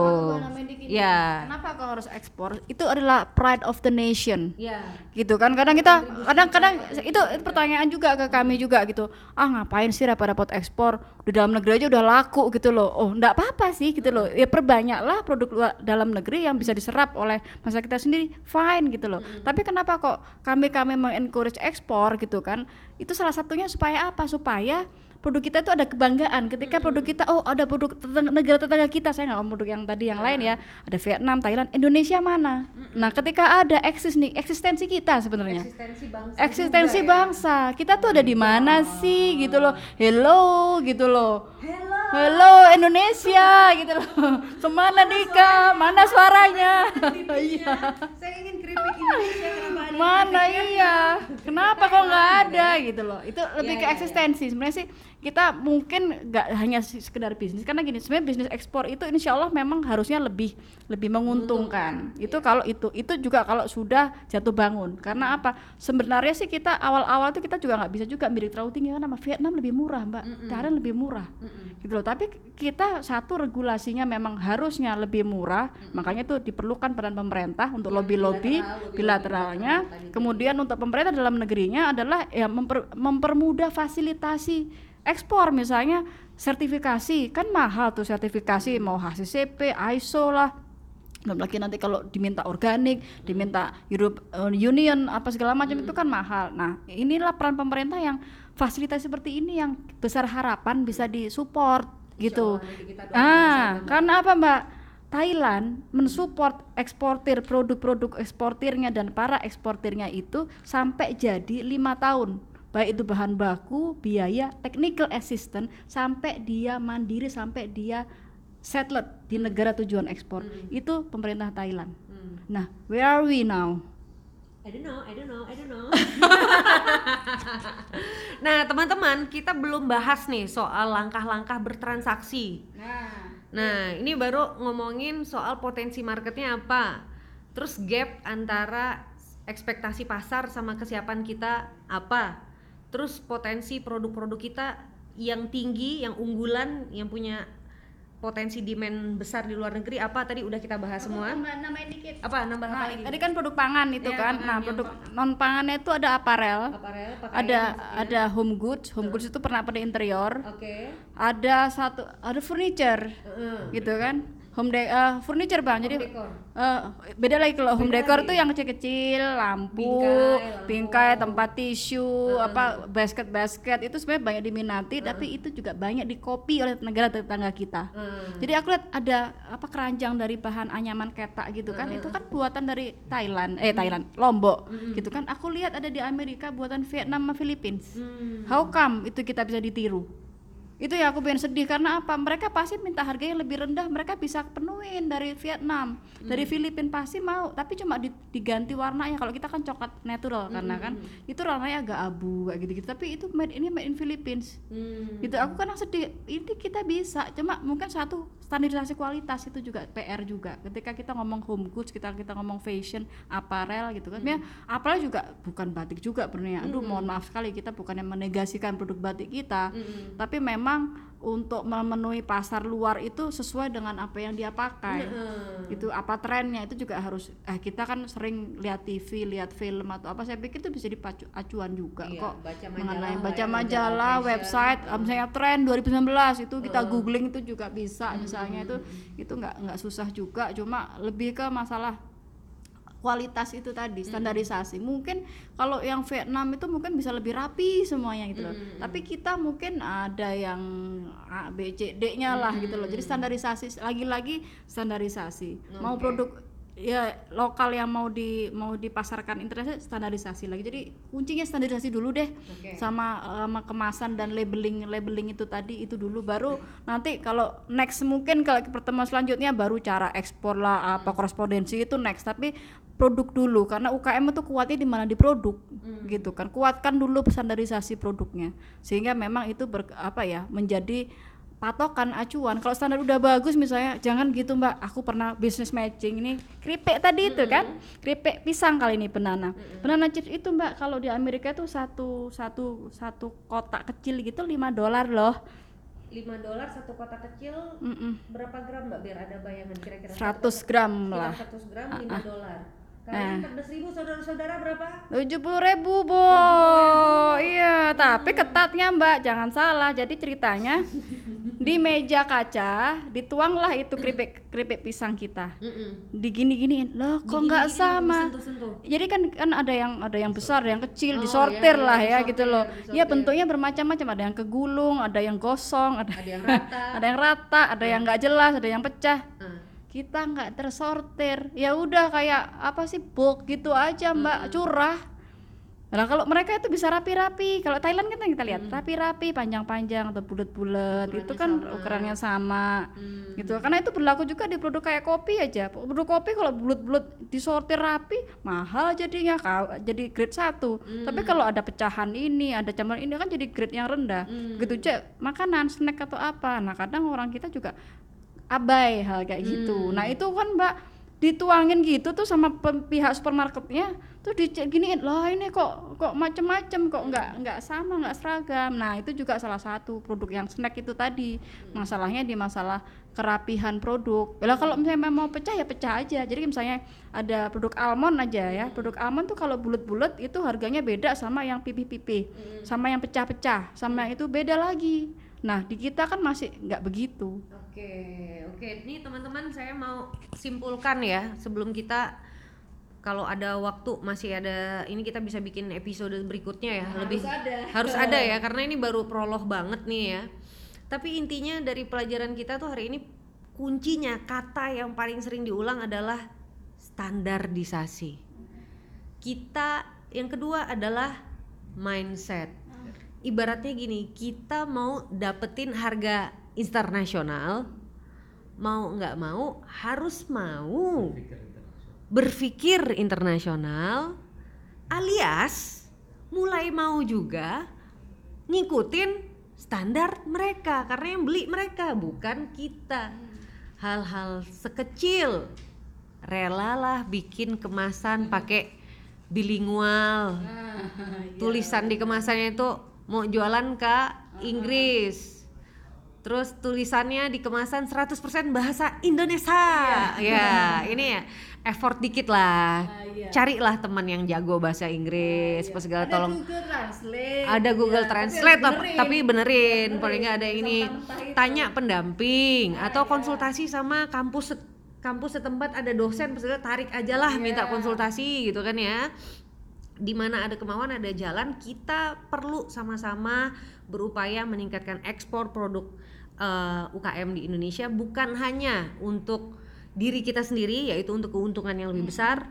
[SPEAKER 2] dikit nih.
[SPEAKER 1] ya.
[SPEAKER 2] Kenapa kau harus ekspor? Itu adalah pride of the nation.
[SPEAKER 1] ya.
[SPEAKER 2] Gitu kan? Kadang kita kadang-kadang itu pertanyaan juga ke kami juga gitu. Ah ngapain sih dapat ekspor? Di dalam negeri aja udah laku gitu loh. Oh enggak apa-apa sih gitu loh. Ya perbanyaklah produk luar dalam negeri yang bisa diserap oleh masyarakat kita sendiri. Fine gitu loh. Tapi kenapa kok kami kami mengencourage ekspor gitu kan? Itu salah satunya supaya apa? Supaya produk kita itu ada kebanggaan. Ketika produk kita oh ada produk tetangga, negara tetangga kita. Saya nggak produk yang tadi yang lain ya. Ada Vietnam Thailand. Indonesia mana? Nah ketika ada eksis nih eksistensi kita sebenarnya.
[SPEAKER 1] Eksistensi bangsa
[SPEAKER 2] eksistensi bangsa. Kita tuh ada di mana sih? Gitu loh. Hello gitu loh. Hello. Indonesia gitu loh. Ke mana Dika? mana suaranya? Iya.
[SPEAKER 1] Saya ingin keripik Indonesia
[SPEAKER 2] mana iya? Kenapa kok nggak ada? Gitu loh. Itu lebih ke eksistensi. Sebenarnya sih kita mungkin nggak hanya sekedar bisnis karena gini sebenarnya bisnis ekspor itu insya Allah memang harusnya lebih lebih menguntungkan. Itu kalau itu itu juga kalau sudah jatuh bangun. Karena apa? Sebenarnya sih kita awal-awal tuh kita juga nggak bisa juga milik terlalu tinggi karena sama Vietnam lebih murah mbak. Thailand lebih murah gitu loh. Tapi kita satu regulasinya memang harusnya lebih murah makanya itu diperlukan peran pemerintah untuk lobby-lobby bilateralnya. kemudian untuk pemerintah dalam negerinya adalah ya memper- mempermudah fasilitasi ekspor misalnya sertifikasi kan mahal tuh sertifikasi mau HACCP ISO lah belum lagi nanti kalau diminta organik, diminta Europe uh, Union apa segala macam itu kan mahal. Nah, inilah peran pemerintah yang fasilitas seperti ini yang besar harapan bisa disupport gitu. Ah, karena apa Mbak? Thailand mensupport eksportir produk-produk eksportirnya dan para eksportirnya itu sampai jadi lima tahun baik itu bahan baku, biaya, technical assistant sampai dia mandiri sampai dia settled di negara tujuan ekspor
[SPEAKER 1] Hmm.
[SPEAKER 2] itu pemerintah Thailand.
[SPEAKER 1] Hmm.
[SPEAKER 2] Nah, where are we now?
[SPEAKER 1] I don't know, I don't know, I don't know. nah, teman-teman, kita belum bahas nih soal langkah-langkah bertransaksi.
[SPEAKER 2] Nah,
[SPEAKER 1] Nah, ini baru ngomongin soal potensi marketnya apa. Terus gap antara ekspektasi pasar sama kesiapan kita apa. Terus potensi produk-produk kita yang tinggi, yang unggulan, yang punya potensi demand besar di luar negeri apa tadi udah kita bahas semua.
[SPEAKER 2] namain dikit.
[SPEAKER 1] Apa nambah apa lagi?
[SPEAKER 2] tadi kan produk pangan itu
[SPEAKER 1] Iya,
[SPEAKER 2] kan.
[SPEAKER 1] pangan
[SPEAKER 2] Nah, produk non pangannya itu ada apparel,
[SPEAKER 1] Aparel, pakaian
[SPEAKER 2] ada
[SPEAKER 1] maksudnya.
[SPEAKER 2] ada home goods. Home goods itu pernah pada interior.
[SPEAKER 1] Oke.
[SPEAKER 2] Ada satu ada furniture
[SPEAKER 1] Heeh.
[SPEAKER 2] gitu kan. Home de eh, furniture Bang. Jadi
[SPEAKER 1] Home decor.
[SPEAKER 2] eh, beda lagi kalau home
[SPEAKER 1] Beda
[SPEAKER 2] decor
[SPEAKER 1] lagi.
[SPEAKER 2] tuh yang kecil-kecil, lampu,
[SPEAKER 1] Bingkai, lampu.
[SPEAKER 2] bingkai, tempat tisu, apa basket-basket itu sebenarnya banyak diminati, tapi itu juga banyak dikopi oleh negara tetangga kita.
[SPEAKER 1] Hmm.
[SPEAKER 2] Jadi aku lihat ada apa keranjang dari bahan anyaman ketak gitu kan, itu kan buatan dari Thailand, eh Thailand, Lombok, gitu kan. Aku lihat ada di Amerika buatan Vietnam sama Philippines.
[SPEAKER 1] Hmm.
[SPEAKER 2] How come itu kita bisa ditiru? Itu ya aku pengen sedih karena apa? Mereka pasti minta harga yang lebih rendah, mereka bisa penuhin dari Vietnam, dari Filipina pasti mau, tapi cuma di- diganti warnanya. Kalau kita kan coklat natural karena kan itu warnanya agak abu kayak gitu-gitu. Tapi itu made ini made in Philippines.
[SPEAKER 1] Hmm.
[SPEAKER 2] Gitu aku kan sedih. Ini kita bisa, cuma mungkin satu standarisasi kualitas itu juga PR juga. Ketika kita ngomong home goods, kita kita ngomong fashion, apparel gitu kan. Ya, apparel juga bukan batik juga benernya. Aduh, mohon maaf sekali kita bukan yang menegasikan produk batik kita
[SPEAKER 1] Mm-mm.
[SPEAKER 2] tapi memang untuk memenuhi pasar luar itu sesuai dengan apa yang dia pakai.
[SPEAKER 1] Heeh.
[SPEAKER 2] itu apa trennya itu juga harus eh kita kan sering lihat TV lihat film atau apa saya pikir itu bisa dipacu acuan juga
[SPEAKER 1] Iya,
[SPEAKER 2] kok
[SPEAKER 1] baca majalah
[SPEAKER 2] mengenai baca
[SPEAKER 1] ya,
[SPEAKER 2] majalah website eh, misalnya tren 2019 itu kita googling itu juga bisa misalnya itu itu nggak nggak susah juga cuma lebih ke masalah kualitas itu tadi standarisasi. Mungkin kalau yang Vietnam itu mungkin bisa lebih rapi semuanya gitu loh. Tapi kita mungkin ada yang A B C D nya lah gitu loh. Jadi standarisasi lagi-lagi standarisasi. Mau produk ya lokal yang mau di mau dipasarkan internasional standarisasi lagi. Jadi kuncinya standarisasi dulu deh.
[SPEAKER 1] Oke.
[SPEAKER 2] sama sama kemasan dan labeling labeling itu tadi itu dulu. Baru nanti kalau next mungkin kalau pertemuan selanjutnya baru cara ekspor lah apa korespondensi itu next. Tapi produk dulu karena UKM itu kuatnya di mana? Di produk gitu kan. Kuatkan dulu standarisasi produknya. Sehingga memang itu ber, apa ya menjadi patokan acuan. Kalau standar udah bagus misalnya jangan gitu mbak. Aku pernah bisnis matching ini keripik tadi itu kan? Keripik pisang kali ini banana. Banana chips itu mbak kalau di Amerika itu satu satu satu kotak kecil gitu 5 dolar loh.
[SPEAKER 1] 5 dolar satu kotak kecil
[SPEAKER 2] Mm-mm.
[SPEAKER 1] berapa gram mbak? Biar ada bayangan kira-kira.
[SPEAKER 2] 100 gram lah.
[SPEAKER 1] 100 gram 5 dolar Kalian 14 ribu saudara-saudara berapa?
[SPEAKER 2] tujuh puluh ribu bo. Iya tapi ketatnya mbak. Jangan salah. Jadi ceritanya di meja kaca dituanglah itu keripik keripik pisang kita.
[SPEAKER 1] Mm-mm.
[SPEAKER 2] digini-giniin. Loh kok nggak sama?
[SPEAKER 1] sentuh-sentuh
[SPEAKER 2] jadi kan kan ada yang ada yang besar ada yang kecil
[SPEAKER 1] Oh,
[SPEAKER 2] disortir
[SPEAKER 1] iya, iya,
[SPEAKER 2] lah ya
[SPEAKER 1] disortir,
[SPEAKER 2] gitu loh.
[SPEAKER 1] disortir.
[SPEAKER 2] ya bentuknya bermacam-macam. Ada yang kegulung ada yang gosong ada
[SPEAKER 1] ada yang rata.
[SPEAKER 2] Ada yang rata ada yang nggak jelas ada yang pecah.
[SPEAKER 1] Ah.
[SPEAKER 2] Kita nggak tersortir. Ya udah kayak apa sih bulk gitu aja mbak. Curah. Nah kalau mereka itu bisa rapi-rapi, kalau Thailand kan yang kita lihat rapi-rapi, panjang-panjang atau bulat-bulat, itu kan ukurannya sama,
[SPEAKER 1] Hmm.
[SPEAKER 2] gitu. Karena itu berlaku juga di produk kayak kopi aja. Produk kopi kalau bulat-bulat disortir rapi, mahal jadinya, jadi grade 1 Tapi kalau ada pecahan ini, ada campuran ini kan jadi grade yang rendah. Gitu aja makanan, snack atau apa. Nah kadang orang kita juga abai hal kayak gitu. Nah itu kan mbak dituangin gitu tuh sama pihak supermarketnya tuh dicek giniin lah ini kok kok macem-macem kok nggak nggak sama nggak seragam. Nah itu juga salah satu produk yang snack itu tadi. Masalahnya di masalah kerapihan produk. Lah kalau misalnya mau pecah ya pecah aja. Jadi misalnya ada produk almond aja ya. Produk almond tuh kalau bulat-bulat itu harganya beda sama yang pipi-pipi. Sama yang pecah-pecah. Sama yang itu beda lagi. Nah di kita kan masih nggak begitu.
[SPEAKER 1] Oke, oke. Ini teman-teman saya mau simpulkan ya sebelum kita kalau ada waktu masih ada ini kita bisa bikin episode berikutnya ya lebih
[SPEAKER 2] ada.
[SPEAKER 1] harus ada ya karena ini baru prolog banget nih ya. Tapi intinya dari pelajaran kita tuh hari ini kuncinya kata yang paling sering diulang adalah standarisasi. Kita yang kedua adalah mindset. Ibaratnya gini, kita mau dapetin harga internasional, mau nggak mau harus mau berpikir internasional, alias mulai mau juga ngikutin standar mereka karena yang beli mereka bukan kita. Hal-hal sekecil relalah bikin kemasan pakai bilingual. Tulisan di kemasannya itu mau jualan ke Inggris. Terus tulisannya di kemasan 100% bahasa Indonesia. Ya, ini ya effort dikit lah. Carilah teman yang jago bahasa Inggris, apa segala tolong.
[SPEAKER 2] Google Translate.
[SPEAKER 1] ada Google Translate tapi, tapi benerin. Paling nggak ada ini tanya pendamping atau konsultasi sama kampus kampus setempat ada dosen misalnya tarik aja lah minta konsultasi gitu kan ya. Di mana ada kemauan ada jalan kita perlu sama-sama berupaya meningkatkan ekspor produk eh, UKM di Indonesia bukan hanya untuk diri kita sendiri yaitu untuk keuntungan yang lebih besar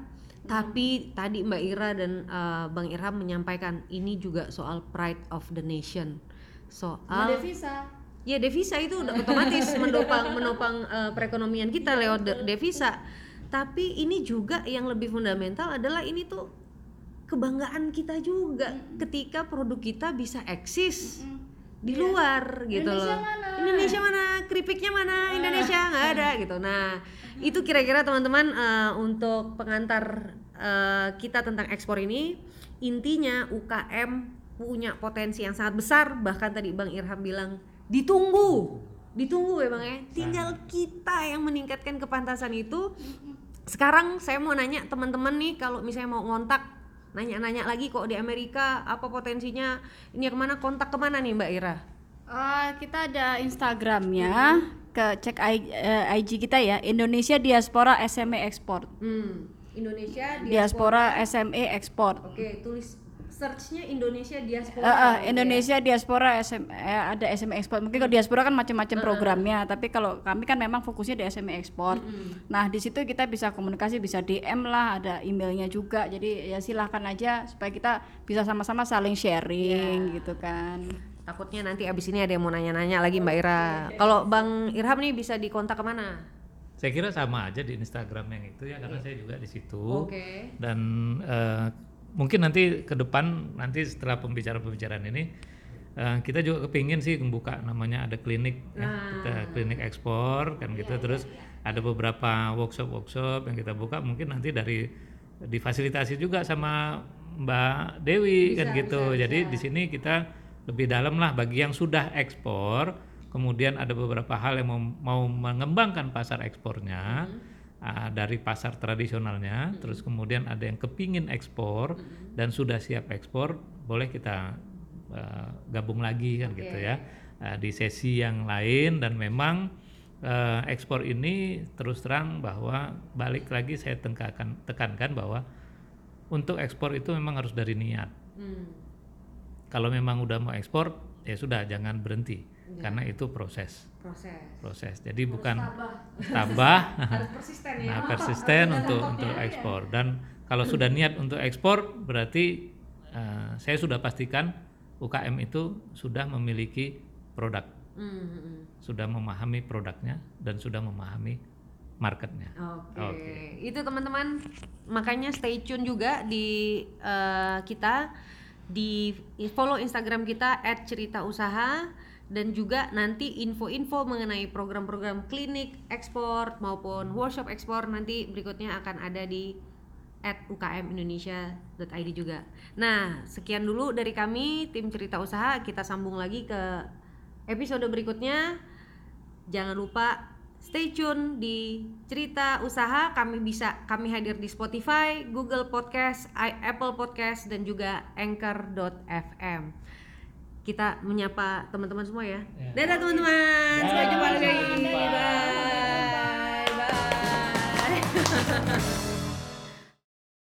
[SPEAKER 1] tapi tadi Mbak Ira dan eh, Bang Irham menyampaikan ini juga soal pride of the nation. Soal
[SPEAKER 2] Devisa.
[SPEAKER 1] Ya devisa itu udah otomatis menopang menopang eh, perekonomian kita lewat de- devisa. Tapi ini juga yang lebih fundamental adalah ini tuh kebanggaan kita juga ketika produk kita bisa eksis di luar gitu
[SPEAKER 2] Indonesia
[SPEAKER 1] loh.
[SPEAKER 2] mana?
[SPEAKER 1] Indonesia mana? Keripiknya mana? Indonesia nggak ada gitu. Nah, itu kira-kira teman-teman eh, untuk pengantar eh, kita tentang ekspor ini intinya UKM punya potensi yang sangat besar bahkan tadi Bang Irham bilang ditunggu ditunggu ya Bang ya tinggal kita yang meningkatkan kepantasan itu sekarang saya mau nanya teman-teman nih kalau misalnya mau ngontak nanya-nanya lagi kok di Amerika apa potensinya ini ke mana kontak ke mana nih Mbak Ira
[SPEAKER 2] Eh, kita ada Instagramnya, ke cek I- eh, IG kita ya, Indonesia Diaspora SME Export.
[SPEAKER 1] hmm, Indonesia
[SPEAKER 2] Diaspora SME Export.
[SPEAKER 1] oke tulis searchnya Indonesia diaspora
[SPEAKER 2] eh,
[SPEAKER 1] gitu ya.
[SPEAKER 2] Indonesia Diaspora SM, eh, ada SME Export. Mungkin kalau diaspora kan macam-macam programnya, tapi kalau kami kan memang fokusnya di SME Export. Nah, di situ kita bisa komunikasi, bisa DM lah, ada emailnya juga. Jadi ya silahkan aja supaya kita bisa sama-sama saling sharing gitu kan.
[SPEAKER 1] Takutnya nanti abis ini ada yang mau nanya-nanya lagi Mbak Ira. Kalau Bang Irham nih bisa dikontak ke mana?
[SPEAKER 3] Saya kira sama aja di Instagram yang itu ya karena saya juga di situ.
[SPEAKER 1] Oke.
[SPEAKER 3] Dan eh, mungkin nanti ke depan nanti setelah pembicaraan-pembicaraan ini eh, kita juga kepingin sih membuka namanya ada klinik ya, kita klinik ekspor kan gitu. Terus ada beberapa workshop-workshop yang kita buka mungkin nanti dari difasilitasi juga sama Mbak Dewi kan gitu. Jadi di sini kita lebih dalam lah bagi yang sudah ekspor kemudian ada beberapa hal yang mau, mau mengembangkan pasar ekspornya ah, dari pasar tradisionalnya terus kemudian ada yang kepingin ekspor dan sudah siap ekspor boleh kita eh, gabung lagi kan gitu ya. Ah, di sesi yang lain dan memang eh, ekspor ini terus terang bahwa balik lagi saya tekankan tekankan bahwa untuk ekspor itu memang harus dari niat.
[SPEAKER 1] Hmm.
[SPEAKER 3] kalau memang udah mau ekspor ya sudah jangan berhenti karena itu proses.
[SPEAKER 1] Proses.
[SPEAKER 3] proses. Jadi bukan tabah.
[SPEAKER 1] Harus persisten ya.
[SPEAKER 3] nah persisten untuk untuk ekspor. Dan kalau sudah niat untuk ekspor berarti eh, saya sudah pastikan UKM itu sudah memiliki produk.
[SPEAKER 1] Hmm,
[SPEAKER 3] sudah memahami produknya dan sudah memahami marketnya.
[SPEAKER 1] Oke.
[SPEAKER 3] Oke.
[SPEAKER 1] Itu teman-teman. Makanya stay tune juga di eh, kita. Di follow Instagram kita @ceritausaha dan juga nanti info-info mengenai program-program klinik ekspor maupun workshop ekspor nanti berikutnya akan ada di ukmindonesia.id juga. Nah, sekian dulu dari kami tim cerita usaha. Kita sambung lagi ke episode berikutnya. Jangan lupa stay tune di cerita usaha. Kami bisa kami hadir di Spotify, Google Podcast, Apple Podcast dan juga Anchor.fm. kita menyapa teman-teman semua ya. Dadah teman-teman. Sampai jumpa lagi. Bye. Bye.